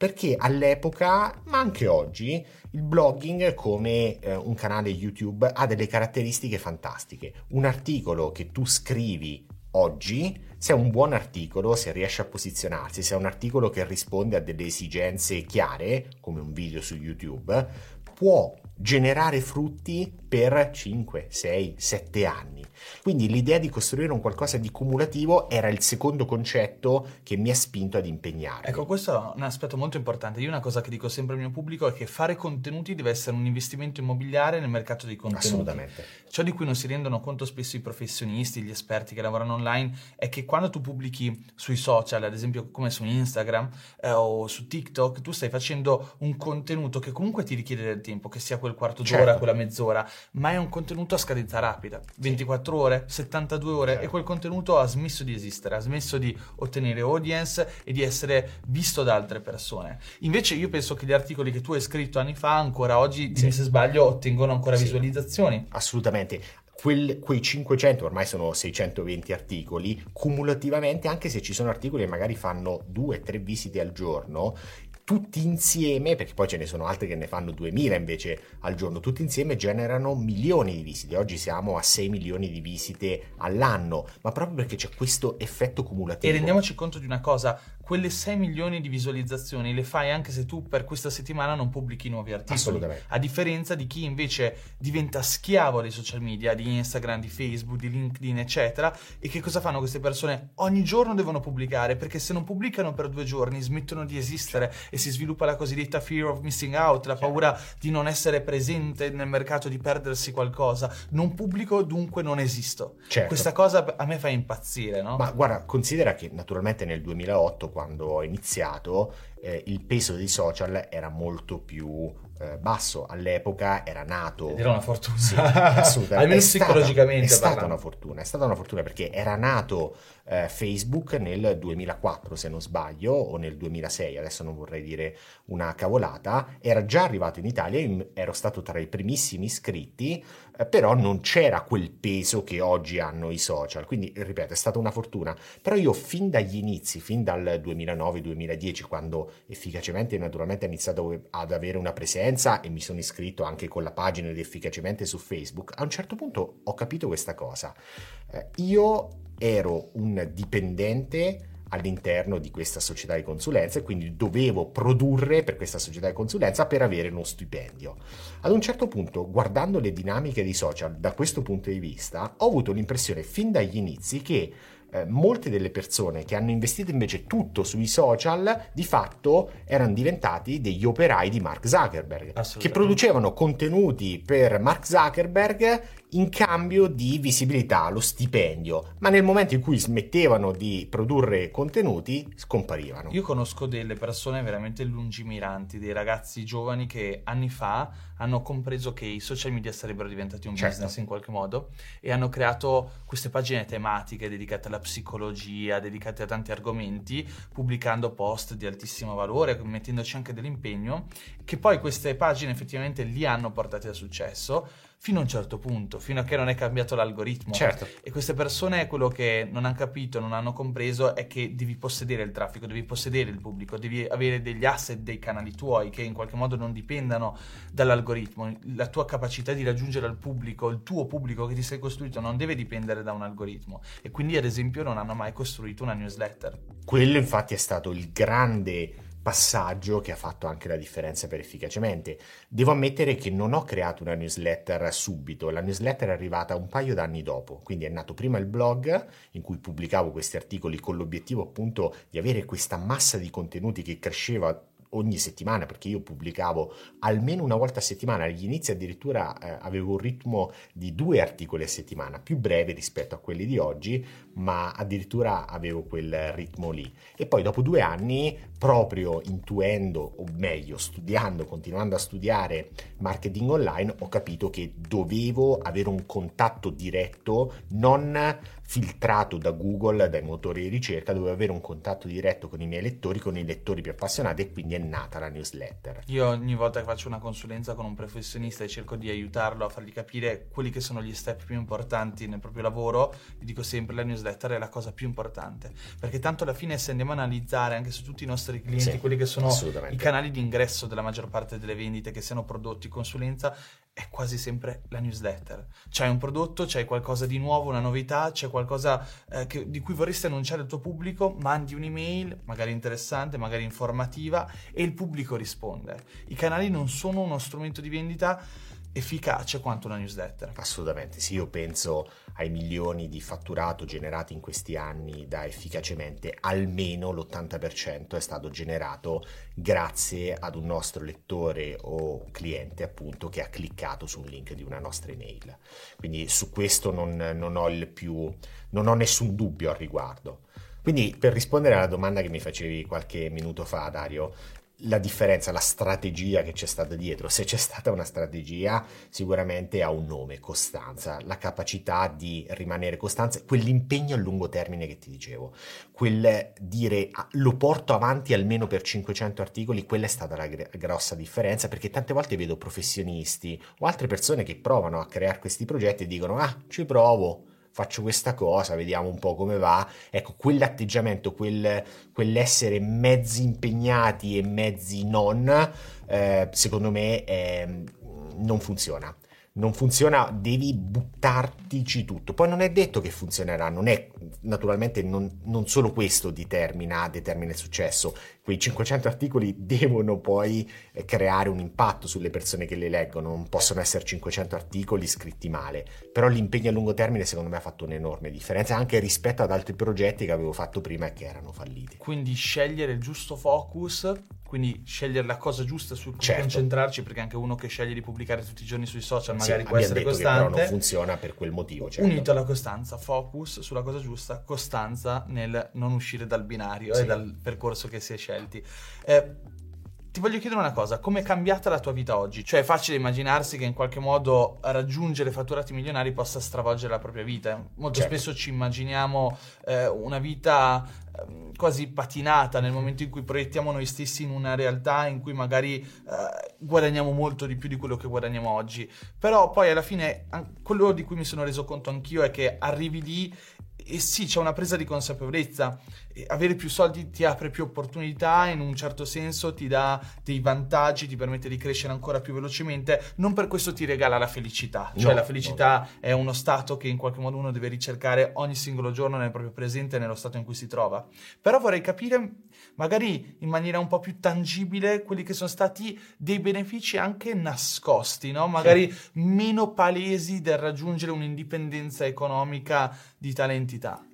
Perché all'epoca, ma anche oggi, il blogging come eh, un canale YouTube ha delle caratteristiche fantastiche. Un articolo che tu scrivi oggi, se è un buon articolo, se riesce a posizionarsi, se è un articolo che risponde a delle esigenze chiare, come un video su YouTube, può generare frutti per 5, 6, 7 anni. Quindi l'idea di costruire un qualcosa di cumulativo era il secondo concetto che mi ha spinto ad impegnare. Ecco, questo è un aspetto molto importante. Io una cosa che dico sempre al mio pubblico è che fare contenuti deve essere un investimento immobiliare nel mercato dei contenuti. Assolutamente. Ciò di cui non si rendono conto spesso i professionisti, gli esperti che lavorano online, è che quando tu pubblichi sui social, ad esempio come su Instagram eh, o su TikTok, tu stai facendo un contenuto che comunque ti richiede del tempo, che sia quel quarto d'ora, certo. quella mezz'ora, ma è un contenuto a scadenza rapida, 24 ore, 72 ore certo. e quel contenuto ha smesso di esistere, ha smesso di ottenere audience e di essere visto da altre persone. Invece io penso che gli articoli che tu hai scritto anni fa, ancora oggi, sì. se sbaglio, ottengono ancora sì. visualizzazioni. Assolutamente. Quel, quei 500, ormai sono 620 articoli, cumulativamente, anche se ci sono articoli che magari fanno 2-3 visite al giorno, tutti insieme, perché poi ce ne sono altri che ne fanno 2000 invece al giorno, tutti insieme generano milioni di visite. Oggi siamo a 6 milioni di visite all'anno, ma proprio perché c'è questo effetto cumulativo. E rendiamoci conto di una cosa, quelle 6 milioni di visualizzazioni le fai anche se tu per questa settimana non pubblichi nuovi articoli. Assolutamente. A differenza di chi invece diventa schiavo dei social media, di Instagram, di Facebook, di LinkedIn, eccetera. E che cosa fanno queste persone? Ogni giorno devono pubblicare perché se non pubblicano per due giorni smettono di esistere e si sviluppa la cosiddetta fear of missing out, la paura di non essere presente nel mercato, di perdersi qualcosa. Non pubblico, dunque non esisto. Certo. Questa cosa a me fa impazzire, no? Ma guarda, considera che naturalmente nel 2008, quando ho iniziato, eh, il peso dei social era molto più eh, basso. All'epoca era nato. Era una fortuna. Sì, assolutamente. Almeno è psicologicamente. Stata, è stata una fortuna, è stata una fortuna perché era nato eh, Facebook nel 2004, se non sbaglio, o nel 2006, adesso non vorrei dire una cavolata. Era già arrivato in Italia, ero stato tra i primissimi iscritti, però non c'era quel peso che oggi hanno i social. Quindi, ripeto, è stata una fortuna. Però io fin dagli inizi, fin dal 2009-2010, quando efficacemente naturalmente ho iniziato ad avere una presenza, e mi sono iscritto anche con la pagina di Efficacemente su Facebook, a un certo punto ho capito questa cosa. Eh, io ero un dipendente all'interno di questa società di consulenza e quindi dovevo produrre per questa società di consulenza per avere uno stipendio. Ad un certo punto, guardando le dinamiche dei social da questo punto di vista, ho avuto l'impressione fin dagli inizi che eh, molte delle persone che hanno investito invece tutto sui social di fatto erano diventati degli operai di Mark Zuckerberg che producevano contenuti per Mark Zuckerberg in cambio di visibilità, lo stipendio, ma nel momento in cui smettevano di produrre contenuti scomparivano. Io conosco delle persone veramente lungimiranti, dei ragazzi giovani che anni fa hanno compreso che i social media sarebbero diventati un certo. business in qualche modo e hanno creato queste pagine tematiche dedicate alla psicologia, dedicate a tanti argomenti, pubblicando post di altissimo valore, mettendoci anche dell'impegno, che poi queste pagine effettivamente li hanno portati al successo fino a un certo punto, fino a che non è cambiato l'algoritmo. Certo. E queste persone quello che non hanno capito, non hanno compreso è che devi possedere il traffico, devi possedere il pubblico, devi avere degli asset dei canali tuoi che in qualche modo non dipendano dall'algoritmo. La tua capacità di raggiungere il pubblico, il tuo pubblico che ti sei costruito non deve dipendere da un algoritmo. E quindi ad esempio non hanno mai costruito una newsletter. Quello infatti è stato il grande passaggio che ha fatto anche la differenza per efficacemente. Devo ammettere che non ho creato una newsletter subito, la newsletter è arrivata un paio d'anni dopo, quindi è nato prima il blog in cui pubblicavo questi articoli con l'obiettivo appunto di avere questa massa di contenuti che cresceva ogni settimana perché io pubblicavo almeno una volta a settimana agli inizi addirittura eh, avevo un ritmo di due articoli a settimana più breve rispetto a quelli di oggi ma addirittura avevo quel ritmo lì. E poi dopo due anni proprio intuendo o meglio studiando continuando a studiare marketing online ho capito che dovevo avere un contatto diretto non filtrato da Google, dai motori di ricerca, dovevo avere un contatto diretto con i miei lettori, con i lettori più appassionati e quindi è nata la newsletter. Io ogni volta che faccio una consulenza con un professionista e cerco di aiutarlo a fargli capire quelli che sono gli step più importanti nel proprio lavoro, gli dico sempre la newsletter è la cosa più importante, perché tanto alla fine se andiamo a analizzare anche su tutti i nostri clienti, sì, quelli che sono i canali di ingresso della maggior parte delle vendite, che siano prodotti, consulenza, è quasi sempre la newsletter. C'hai un prodotto, c'hai qualcosa di nuovo, una novità, c'è qualcosa eh, che, di cui vorresti annunciare al tuo pubblico, mandi un'email, magari interessante, magari informativa, e il pubblico risponde. I canali non sono uno strumento di vendita efficace quanto una newsletter. Assolutamente, sì, io penso ai milioni di fatturato generati in questi anni da efficacemente, almeno l'80% è stato generato grazie ad un nostro lettore o cliente appunto che ha cliccato su un link di una nostra email. Quindi su questo non, non ho, più, non ho nessun dubbio al riguardo. Quindi per rispondere alla domanda che mi facevi qualche minuto fa, Dario, la differenza, la strategia che c'è stata dietro. Se c'è stata una strategia, sicuramente ha un nome, costanza, la capacità di rimanere costanza, quell'impegno a lungo termine che ti dicevo, quel dire ah, lo porto avanti almeno per 500 articoli, quella è stata la gr- grossa differenza perché tante volte vedo professionisti o altre persone che provano a creare questi progetti e dicono "Ah, ci provo" faccio questa cosa, vediamo un po' come va. Ecco, quell'atteggiamento, quel, quell'essere mezzi impegnati e mezzi non, eh, secondo me eh, non funziona non funziona, devi buttartici tutto. Poi non è detto che funzionerà, non è naturalmente non, non solo questo determina, determina il successo. Quei 500 articoli devono poi eh, creare un impatto sulle persone che li leggono, non possono essere 500 articoli scritti male, però l'impegno a lungo termine secondo me ha fatto un'enorme differenza anche rispetto ad altri progetti che avevo fatto prima e che erano falliti. Quindi scegliere il giusto focus quindi scegliere la cosa giusta su cui certo. concentrarci perché anche uno che sceglie di pubblicare tutti i giorni sui social magari sì, può essere costante però non funziona per quel motivo certo. unito alla costanza focus sulla cosa giusta costanza nel non uscire dal binario sì. e dal percorso che si è scelti eh, ti voglio chiedere una cosa, come è cambiata la tua vita oggi? Cioè è facile immaginarsi che in qualche modo raggiungere fatturati milionari possa stravolgere la propria vita. Molto certo. spesso ci immaginiamo eh, una vita eh, quasi patinata nel momento in cui proiettiamo noi stessi in una realtà in cui magari eh, guadagniamo molto di più di quello che guadagniamo oggi. Però poi alla fine quello di cui mi sono reso conto anch'io è che arrivi lì e sì, c'è una presa di consapevolezza. Avere più soldi ti apre più opportunità, in un certo senso ti dà dei vantaggi, ti permette di crescere ancora più velocemente. Non per questo ti regala la felicità. Cioè, no, la felicità no. è uno stato che in qualche modo uno deve ricercare ogni singolo giorno nel proprio presente nello stato in cui si trova. Però vorrei capire, magari in maniera un po' più tangibile, quelli che sono stati dei benefici anche nascosti, no? Magari sì. meno palesi del raggiungere un'indipendenza economica di tale entità.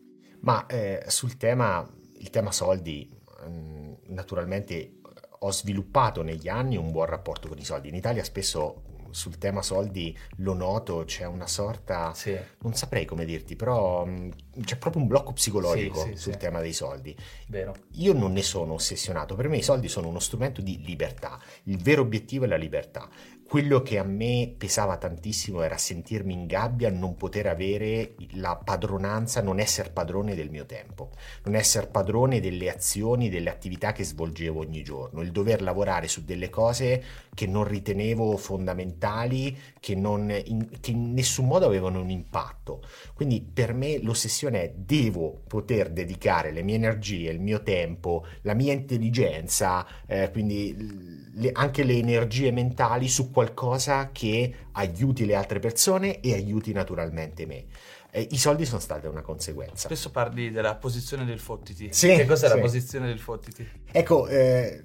Ma eh, sul tema, il tema soldi, mm, naturalmente ho sviluppato negli anni un buon rapporto con i soldi. In Italia spesso sul tema soldi lo noto, c'è una sorta, sì. non saprei come dirti, però mh, c'è proprio un blocco psicologico sì, sì, sul tema dei soldi. Vero. Io non ne sono ossessionato, per me i soldi sono uno strumento di libertà, il vero obiettivo è la libertà quello che a me pesava tantissimo era sentirmi in gabbia, non poter avere la padronanza, non essere padrone del mio tempo, non essere padrone delle azioni, delle attività che svolgevo ogni giorno, il dover lavorare su delle cose che non ritenevo fondamentali, che, non, in, che in nessun modo avevano un impatto. Quindi per me l'ossessione è devo poter dedicare le mie energie, il mio tempo, la mia intelligenza, eh, quindi le, anche le energie mentali su qualcosa che aiuti le altre persone e aiuti naturalmente me. Eh, I soldi sono stati una conseguenza. Spesso parli della posizione del fottiti. Sì, che cos'è sì. la posizione del fottiti? Ecco, eh,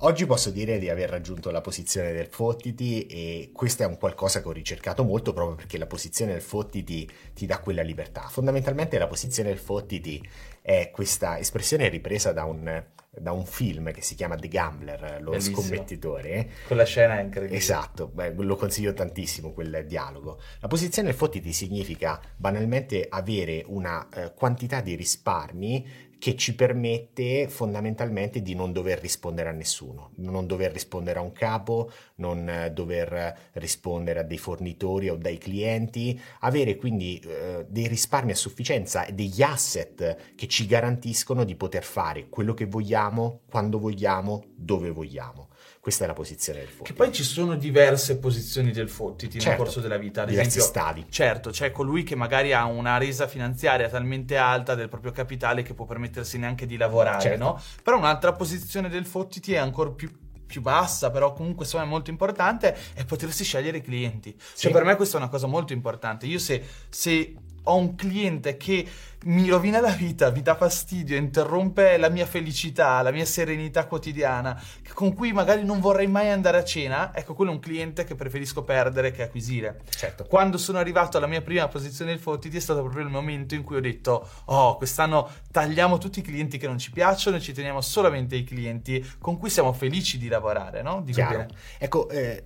oggi posso dire di aver raggiunto la posizione del fottiti e questo è un qualcosa che ho ricercato molto proprio perché la posizione del fottiti ti dà quella libertà. Fondamentalmente la posizione del fottiti è questa espressione ripresa da un da un film che si chiama The Gambler, lo Bellissimo. scommettitore. Quella scena è incredibile. Esatto, beh, lo consiglio tantissimo quel dialogo. La posizione del fottiti significa banalmente avere una eh, quantità di risparmi che ci permette fondamentalmente di non dover rispondere a nessuno, non dover rispondere a un capo, non eh, dover rispondere a dei fornitori o dai clienti, avere quindi eh, dei risparmi a sufficienza e degli asset che ci garantiscono di poter fare quello che vogliamo, quando vogliamo, dove vogliamo. Questa è la posizione del Fottiti. Che poi ci sono diverse posizioni del Fottiti certo, nel corso della vita. Ad diversi esempio, stadi. Certo, c'è colui che magari ha una resa finanziaria talmente alta del proprio capitale che può permettersi neanche di lavorare, certo. no? Però un'altra posizione del Fottiti è ancora più più bassa, però comunque insomma è molto importante, è potersi scegliere i clienti. Cioè, sì. Cioè, per me questa è una cosa molto importante. Io se, se ho un cliente che mi rovina la vita, mi dà fastidio, interrompe la mia felicità, la mia serenità quotidiana, con cui magari non vorrei mai andare a cena, ecco, quello è un cliente che preferisco perdere che acquisire. Certo. Quando sono arrivato alla mia prima posizione del Fotiti è stato proprio il momento in cui ho detto, oh, quest'anno tagliamo tutti i clienti che non ci piacciono e ci teniamo solamente i clienti con cui siamo felici di lavorare, no? Dico Chiaro. Ecco, eh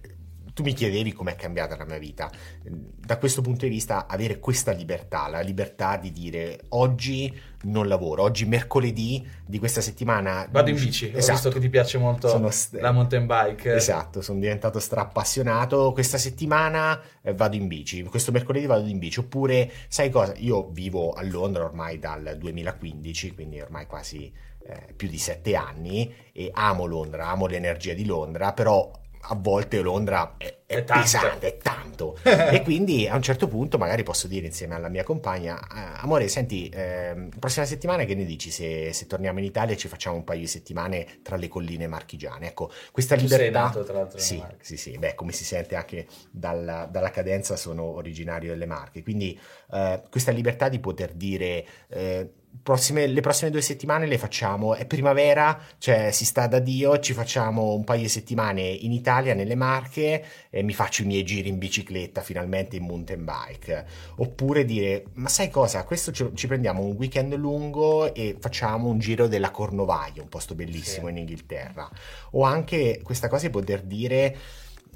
tu mi chiedevi com'è cambiata la mia vita. Da questo punto di vista, avere questa libertà, la libertà di dire oggi non lavoro, oggi mercoledì di questa settimana... Vado in bici, esatto. ho visto che ti piace molto st- la mountain bike. Esatto, sono diventato strappassionato. Questa settimana eh, vado in bici, questo mercoledì vado in bici. Oppure, sai cosa? Io vivo a Londra ormai dal 2015, quindi ormai quasi... Eh, più di sette anni e amo Londra, amo l'energia di Londra, però a volte Londra è, è, è pesante, è tanto. e quindi a un certo punto magari posso dire insieme alla mia compagna, ah, amore, senti, eh, prossima settimana che ne dici? Se, se, torniamo in Italia e ci facciamo un paio di settimane tra le colline marchigiane? Ecco, questa tu libertà... Sei nato tra l'altro sì, sì, sì, beh, come si sente anche dalla, dalla cadenza sono originario delle Marche, quindi eh, questa libertà di poter dire... Eh, prossime, le prossime due settimane le facciamo, è primavera, cioè si sta da Dio, ci facciamo un paio di settimane in Italia, nelle Marche, e mi faccio i miei giri in bicicletta, finalmente in mountain bike. Oppure dire, ma sai cosa, questo ci, ci prendiamo un weekend lungo e facciamo un giro della Cornovaglia, un posto bellissimo sì. in Inghilterra. O anche questa cosa di poter dire...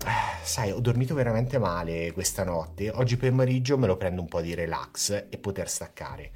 Eh, sai, ho dormito veramente male questa notte. Oggi pomeriggio me lo prendo un po' di relax e poter staccare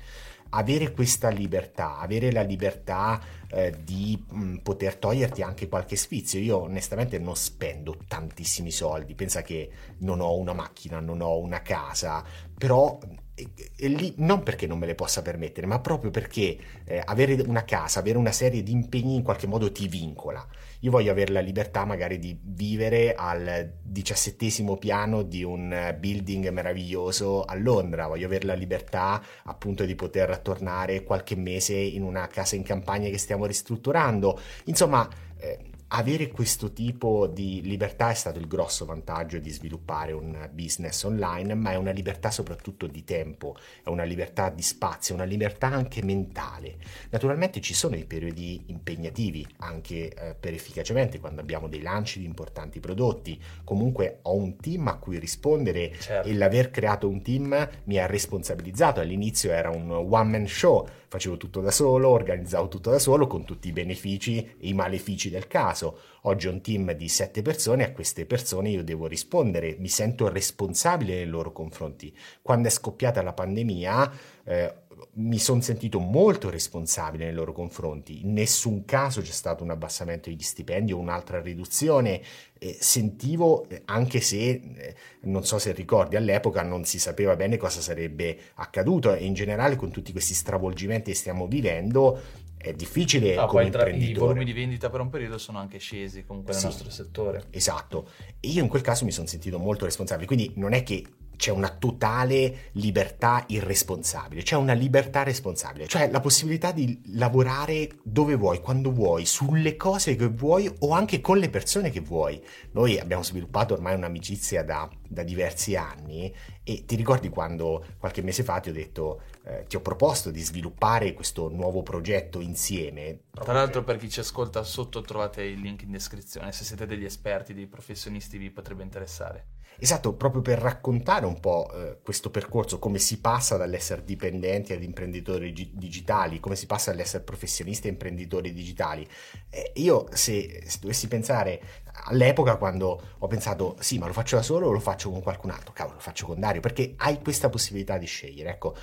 avere questa libertà, avere la libertà eh, di mh, mm, poter toglierti anche qualche sfizio. Io onestamente non spendo tantissimi soldi, pensa che non ho una macchina, non ho una casa, però e, lì non perché non me le possa permettere, ma proprio perché eh, avere una casa, avere una serie di impegni in qualche modo ti vincola. Io voglio avere la libertà magari di vivere al diciassettesimo piano di un building meraviglioso a Londra, voglio avere la libertà appunto di poter tornare qualche mese in una casa in campagna che stiamo ristrutturando. Insomma, eh, avere questo tipo di libertà è stato il grosso vantaggio di sviluppare un business online, ma è una libertà soprattutto di tempo, è una libertà di spazio, una libertà anche mentale. Naturalmente ci sono i periodi impegnativi, anche eh, per efficacemente, quando abbiamo dei lanci di importanti prodotti. Comunque ho un team a cui rispondere certo. e l'aver creato un team mi ha responsabilizzato. All'inizio era un one man show, facevo tutto da solo, organizzavo tutto da solo con tutti i benefici e i malefici del caso. Oggi ho un team di sette persone a queste persone io devo rispondere, mi sento responsabile nei loro confronti. Quando è scoppiata la pandemia eh, mi sono sentito molto responsabile nei loro confronti. In nessun caso c'è stato un abbassamento degli stipendi o un'altra riduzione. Eh, sentivo, eh, anche se eh, non so se ricordi, all'epoca non si sapeva bene cosa sarebbe accaduto e in generale con tutti questi stravolgimenti che stiamo vivendo è difficile no, come tra, I volumi di vendita per un periodo sono anche scesi comunque nel sì, nostro settore. Esatto. E io in quel caso mi sono sentito molto responsabile, quindi non è che c'è una totale libertà irresponsabile, c'è una libertà responsabile, cioè la possibilità di lavorare dove vuoi, quando vuoi, sulle cose che vuoi o anche con le persone che vuoi. Noi abbiamo sviluppato ormai un'amicizia da, da diversi anni e ti ricordi quando qualche mese fa ti ho detto, eh, ti ho proposto di sviluppare questo nuovo progetto insieme. Tra l'altro per chi ci ascolta sotto trovate il link in descrizione, se siete degli esperti, dei professionisti vi potrebbe interessare. Esatto, proprio per raccontare un po' eh, questo percorso, come si passa dall'essere dipendenti ad imprenditori gi- digitali, come si passa dall'essere professionisti a imprenditori digitali. Eh, io se, se, dovessi pensare all'epoca quando ho pensato sì, ma lo faccio da solo o lo faccio con qualcun altro? Cavolo, lo faccio con Dario, perché hai questa possibilità di scegliere. Ecco,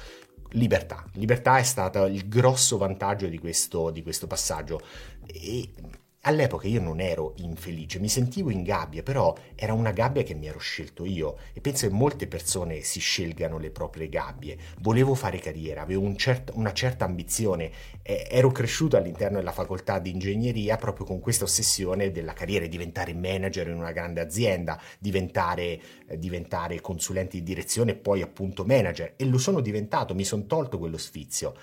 libertà. Libertà è stato il grosso vantaggio di questo, di questo passaggio. E All'epoca io non ero infelice, mi sentivo in gabbia, però era una gabbia che mi ero scelto io. E penso che molte persone si scelgano le proprie gabbie. Volevo fare carriera, avevo un cert- una certa ambizione, eh, ero cresciuto all'interno della facoltà di ingegneria proprio con questa ossessione della carriera, diventare manager in una grande azienda, diventare, eh, diventare consulente di direzione e poi appunto manager. E lo sono diventato, mi sono tolto quello sfizio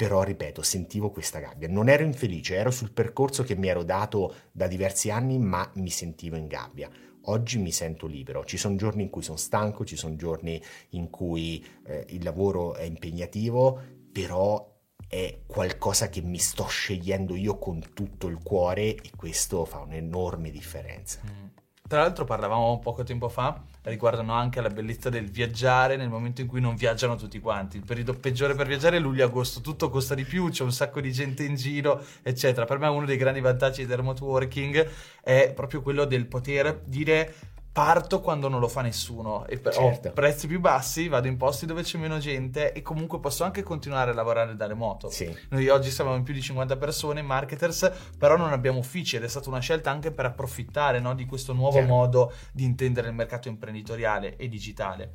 però ripeto, sentivo questa gabbia. Non ero infelice, ero sul percorso che mi ero dato da diversi anni, ma mi sentivo in gabbia. Oggi mi sento libero, ci sono giorni in cui sono stanco, ci sono giorni in cui eh, il lavoro è impegnativo, però è qualcosa che mi sto scegliendo io con tutto il cuore e questo fa un'enorme differenza. Mm. Tra l'altro parlavamo poco tempo fa, riguardano anche la bellezza del viaggiare nel momento in cui non viaggiano tutti quanti. Il periodo peggiore per viaggiare è luglio-agosto, tutto costa di più, c'è un sacco di gente in giro, eccetera. Per me uno dei grandi vantaggi del remote working è proprio quello del poter dire parto quando non lo fa nessuno e certo. ho prezzi più bassi, vado in posti dove c'è meno gente e comunque posso anche continuare a lavorare da remoto. Sì. Noi oggi siamo in più di 50 persone, marketers, però non abbiamo uffici ed è stata una scelta anche per approfittare no, di questo nuovo certo. modo di intendere il mercato imprenditoriale e digitale.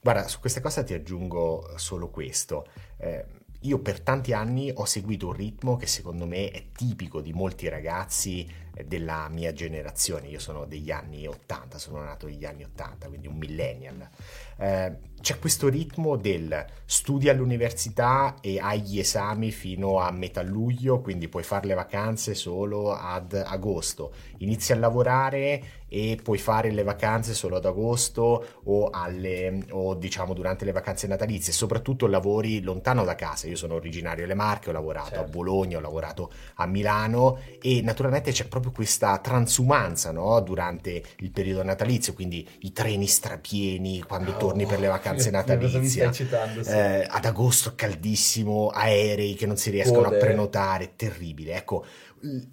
Guarda, su questa cosa ti aggiungo solo questo. Eh, io per tanti anni ho seguito un ritmo che secondo me è tipico di molti ragazzi della mia generazione, io sono degli anni 80, sono nato negli anni 80, quindi un millennial. Eh, c'è questo ritmo del studi all'università e hai gli esami fino a metà luglio, quindi puoi fare le vacanze solo ad agosto. Inizi a lavorare e puoi fare le vacanze solo ad agosto o, alle, o diciamo durante le vacanze natalizie, soprattutto lavori lontano da casa. Io sono originario delle Marche, ho lavorato certo. a Bologna, ho lavorato a Milano e naturalmente c'è proprio questa transumanza no? durante il periodo natalizio, quindi i treni strapieni quando oh, torni per le vacanze natalizie. Sì. eh, ad agosto caldissimo, aerei che non si riescono Code. a prenotare, terribile. Ecco,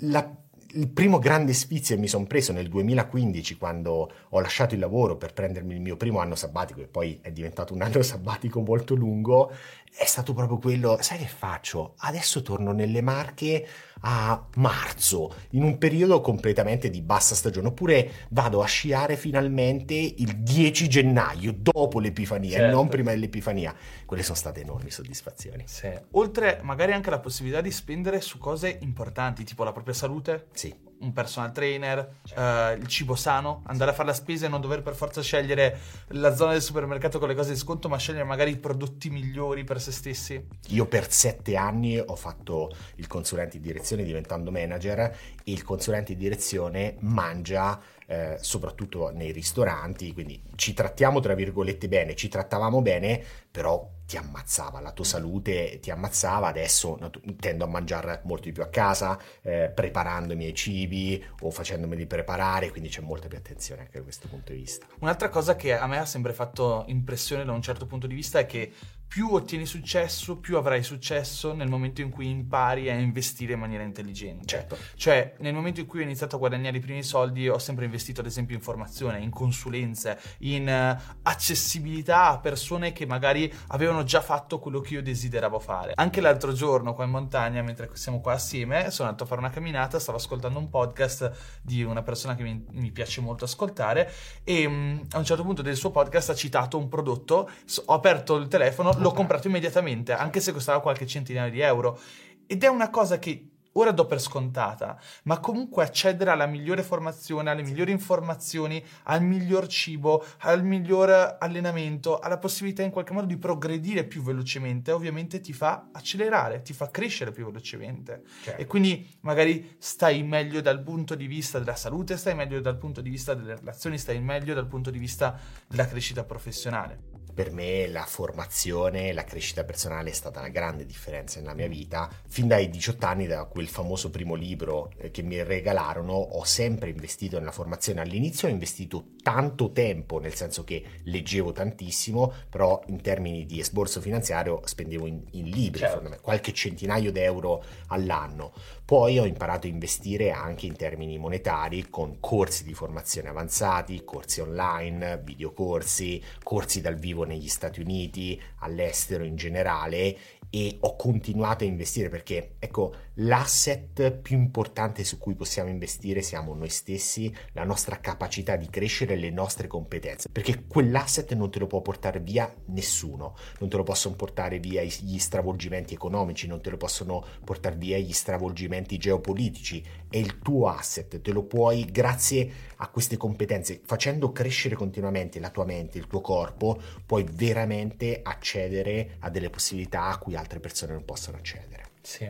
la il primo grande sfizio che mi sono preso nel 2015 quando ho lasciato il lavoro per prendermi il mio primo anno sabbatico e poi è diventato un anno sabbatico molto lungo è stato proprio quello sai che faccio? adesso torno nelle Marche a marzo in un periodo completamente di bassa stagione oppure vado a sciare finalmente il 10 gennaio dopo l'Epifania certo. e non prima dell'Epifania quelle sono state enormi soddisfazioni sì. oltre magari anche la possibilità di spendere su cose importanti tipo la propria salute sì un personal trainer, uh, il cibo sano, andare a fare la spesa e non dover per forza scegliere la zona del supermercato con le cose di sconto, ma scegliere magari i prodotti migliori per se stessi? Io per sette anni ho fatto il consulente di direzione diventando manager e il consulente di direzione mangia eh, soprattutto nei ristoranti, quindi ci trattiamo tra virgolette bene, ci trattavamo bene, però ti ammazzava, la tua salute ti ammazzava, adesso tendo a mangiare molto di più a casa, eh, preparando i miei cibi o facendomeli preparare, quindi c'è molta più attenzione anche da questo punto di vista. Un'altra cosa che a me ha sempre fatto impressione da un certo punto di vista è che più ottieni successo, più avrai successo nel momento in cui impari a investire in maniera intelligente. Certo. Cioè, nel momento in cui ho iniziato a guadagnare i primi soldi, ho sempre investito ad esempio in formazione, in consulenze, in uh, accessibilità a persone che magari avevano già fatto quello che io desideravo fare. Anche l'altro giorno qua in montagna, mentre siamo qua assieme, sono andato a fare una camminata, stavo ascoltando un podcast di una persona che mi, mi piace molto ascoltare e um, a un certo punto del suo podcast ha citato un prodotto, ho aperto il telefono, l'ho comprato immediatamente, anche se costava qualche centinaio di euro. Ed è una cosa che ora do per scontata, ma comunque accedere alla migliore formazione, alle migliori informazioni, al miglior cibo, al miglior allenamento, alla possibilità in qualche modo di progredire più velocemente, ovviamente ti fa accelerare, ti fa crescere più velocemente. Certo. E quindi magari stai meglio dal punto di vista della salute, stai meglio dal punto di vista delle relazioni, stai meglio dal punto di vista della crescita professionale per me la formazione, la crescita personale è stata una grande differenza nella mia vita. Fin dai 18 anni, da quel famoso primo libro eh, che mi regalarono, ho sempre investito nella formazione. All'inizio ho investito tanto tempo, nel senso che leggevo tantissimo, però in termini di esborso finanziario spendevo in, in libri, certo. qualche centinaio d'euro all'anno. Poi ho imparato a investire anche in termini monetari con corsi di formazione avanzati, corsi online, videocorsi, corsi dal vivo negli Stati Uniti, all'estero in generale e ho continuato a investire perché ecco l'asset più importante su cui possiamo investire siamo noi stessi, la nostra capacità di crescere, le nostre competenze, perché quell'asset non te lo può portare via nessuno, non te lo possono portare via gli stravolgimenti economici, non te lo possono portare via gli stravolgimenti geopolitici, è il tuo asset, te lo puoi grazie a queste competenze, facendo crescere continuamente la tua mente, il tuo corpo, puoi veramente accedere a delle possibilità a cui altre persone non possono accedere. Sì.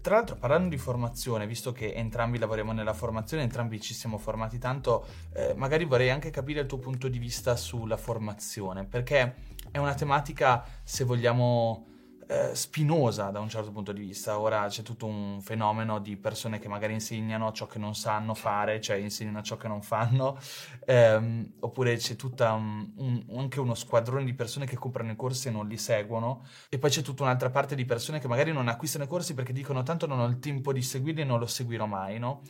Tra l'altro, parlando di formazione, visto che entrambi lavoriamo nella formazione, entrambi ci siamo formati tanto, eh, magari vorrei anche capire il tuo punto di vista sulla formazione, perché è una tematica, se vogliamo, eh, spinosa da un certo punto di vista. Ora c'è tutto un fenomeno di persone che magari insegnano ciò che non sanno fare, cioè insegnano ciò che non fanno, ehm, oppure c'è tutto un, un, anche uno squadrone di persone che comprano i corsi e non li seguono, e poi c'è tutta un'altra parte di persone che magari non acquistano i corsi perché dicono tanto non ho il tempo di seguirli e non lo seguirò mai, no?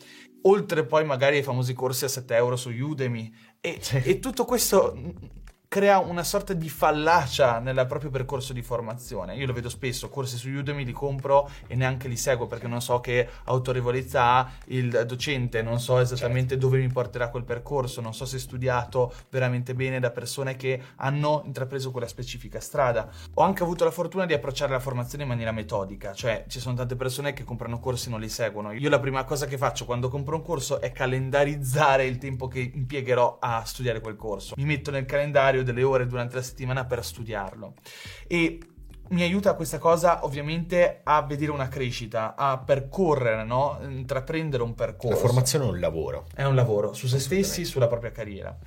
Oltre poi magari ai famosi corsi a 7 euro su Udemy. E, e tutto questo crea una sorta di fallacia nel proprio percorso di formazione. Io lo vedo spesso, corsi su Udemy li compro e neanche li seguo perché non so che autorevolezza ha il docente, non so esattamente certo. dove mi porterà quel percorso, non so se è studiato veramente bene da persone che hanno intrapreso quella specifica strada. Ho anche avuto la fortuna di approcciare la formazione in maniera metodica, cioè ci sono tante persone che comprano corsi e non li seguono. Io la prima cosa che faccio quando compro un corso è calendarizzare il tempo che impiegherò a studiare quel corso. Mi metto nel calendario necessario delle ore durante la settimana per studiarlo. E mi aiuta questa cosa ovviamente a vedere una crescita, a percorrere, no? intraprendere un percorso. La formazione è un lavoro. È un lavoro su se stessi, sulla propria carriera.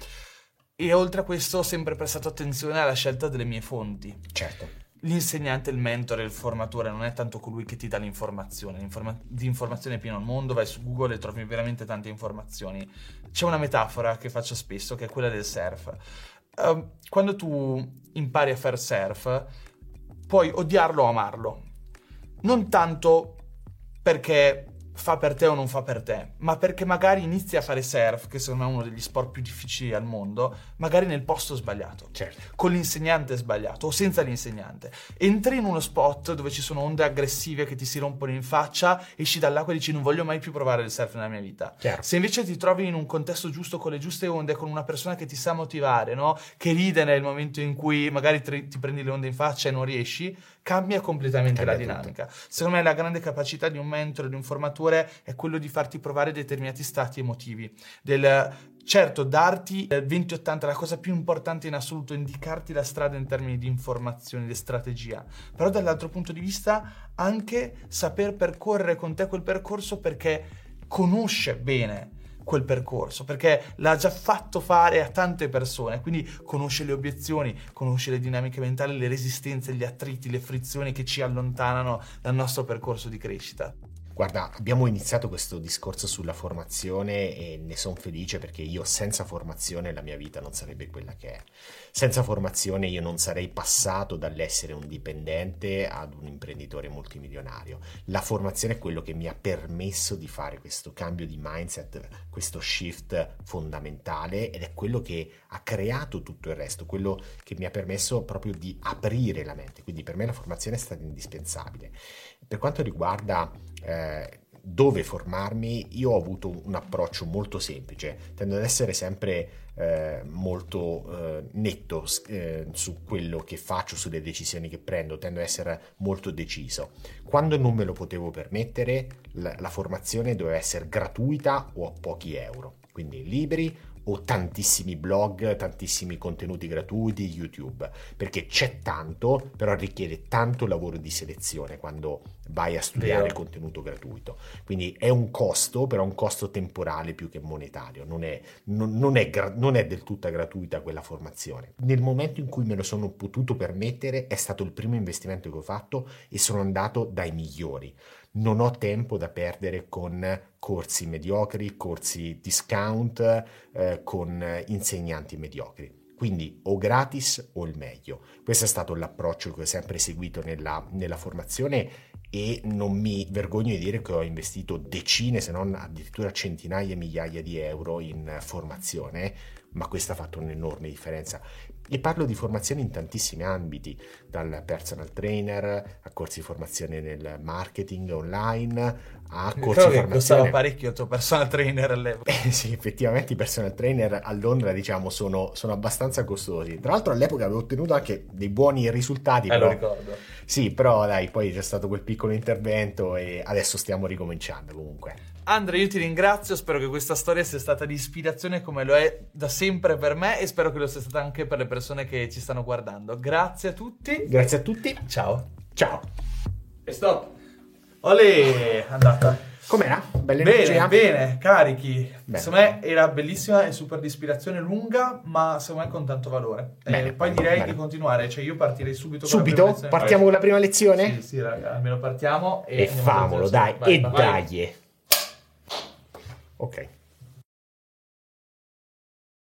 E oltre a questo ho sempre prestato attenzione alla scelta delle mie fonti. Certo. L'insegnante, il mentore, il formatore non è tanto colui che ti dà l'informazione. L'informa- di informazioni è pieno il mondo, vai su Google e trovi veramente tante informazioni. C'è una metafora che faccio spesso che è quella del surf uh, quando tu impari a fare surf, puoi odiarlo o amarlo. Non tanto perché fa per te o non fa per te, ma perché magari inizi a fare surf, che secondo me è uno degli sport più difficili al mondo, magari nel posto sbagliato, certo. con l'insegnante sbagliato o senza l'insegnante. Entri in uno spot dove ci sono onde aggressive che ti si rompono in faccia, esci dall'acqua e dici non voglio mai più provare il surf nella mia vita. Chiaro. Se invece ti trovi in un contesto giusto con le giuste onde, con una persona che ti sa motivare, no? che ride nel momento in cui magari ti prendi le onde in faccia e non riesci, cambia completamente cambia la dinamica. Tutto. Secondo me la grande capacità di un mentore, di un formatore, è quello di farti provare determinati stati emotivi, del Certo, darti il 2080 è la cosa più importante in assoluto, indicarti la strada in termini di informazioni, di strategia, però dall'altro punto di vista anche saper percorrere con te quel percorso perché conosce bene quel percorso perché l'ha già fatto fare a tante persone, quindi conosce le obiezioni, conosce le dinamiche mentali, le resistenze, gli attriti, le frizioni che ci allontanano dal nostro percorso di crescita. Guarda, abbiamo iniziato questo discorso sulla formazione e ne sono felice perché io senza formazione la mia vita non sarebbe quella che è. Senza formazione io non sarei passato dall'essere un dipendente ad un imprenditore multimilionario. La formazione è quello che mi ha permesso di fare questo cambio di mindset, questo shift fondamentale ed è quello che ha creato tutto il resto, quello che mi ha permesso proprio di aprire la mente. Quindi per me la formazione è stata indispensabile. Per quanto riguarda eh, dove formarmi, io ho avuto un approccio molto semplice, tendo ad essere sempre eh, molto eh, netto eh, su quello che faccio, sulle decisioni che prendo, tendo ad essere molto deciso. Quando non me lo potevo permettere, la, la formazione doveva essere gratuita o a pochi euro, quindi libri o tantissimi blog, tantissimi contenuti gratuiti, YouTube, perché c'è tanto, però richiede tanto lavoro di selezione quando vai a studiare Vero. contenuto gratuito. Quindi è un costo, però un costo temporale più che monetario, non è, non, non è, non è del tutto gratuita quella formazione. Nel momento in cui me lo sono potuto permettere è stato il primo investimento che ho fatto e sono andato dai migliori non ho tempo da perdere con corsi mediocri, corsi discount, eh, con insegnanti mediocri. Quindi o gratis o il meglio. Questo è stato l'approccio che ho sempre seguito nella, nella formazione e non mi vergogno di dire che ho investito decine, se non addirittura centinaia e migliaia di euro in formazione, ma questo ha fatto un'enorme differenza. E parlo di formazione in tantissimi ambiti, dal personal trainer a corsi di formazione nel marketing online a corsi Credo di formazione. costava parecchio il tuo personal trainer all'epoca. Eh, sì, effettivamente i personal trainer a Londra diciamo sono, sono, abbastanza costosi. Tra l'altro all'epoca avevo ottenuto anche dei buoni risultati. Eh, però... lo ricordo. Sì, però dai, poi c'è stato quel piccolo intervento e adesso stiamo ricominciando comunque. Andre, io ti ringrazio, spero che questa storia sia stata di ispirazione come lo è da sempre per me e spero che lo sia stata anche per le persone che ci stanno guardando. Grazie a tutti. Grazie a tutti. Ciao. Ciao. E stop. Olè, andata. Com'era? Bella bene, energia? bene, carichi. Bene. Secondo me era bellissima e super di ispirazione lunga, ma secondo me con tanto valore. Bene, poi bene, direi di continuare, cioè io partirei subito con subito? la prima lezione. Partiamo con la prima lezione? Sì, sì, raga, almeno partiamo e, e famolo, dai, vai, e dai. Ok.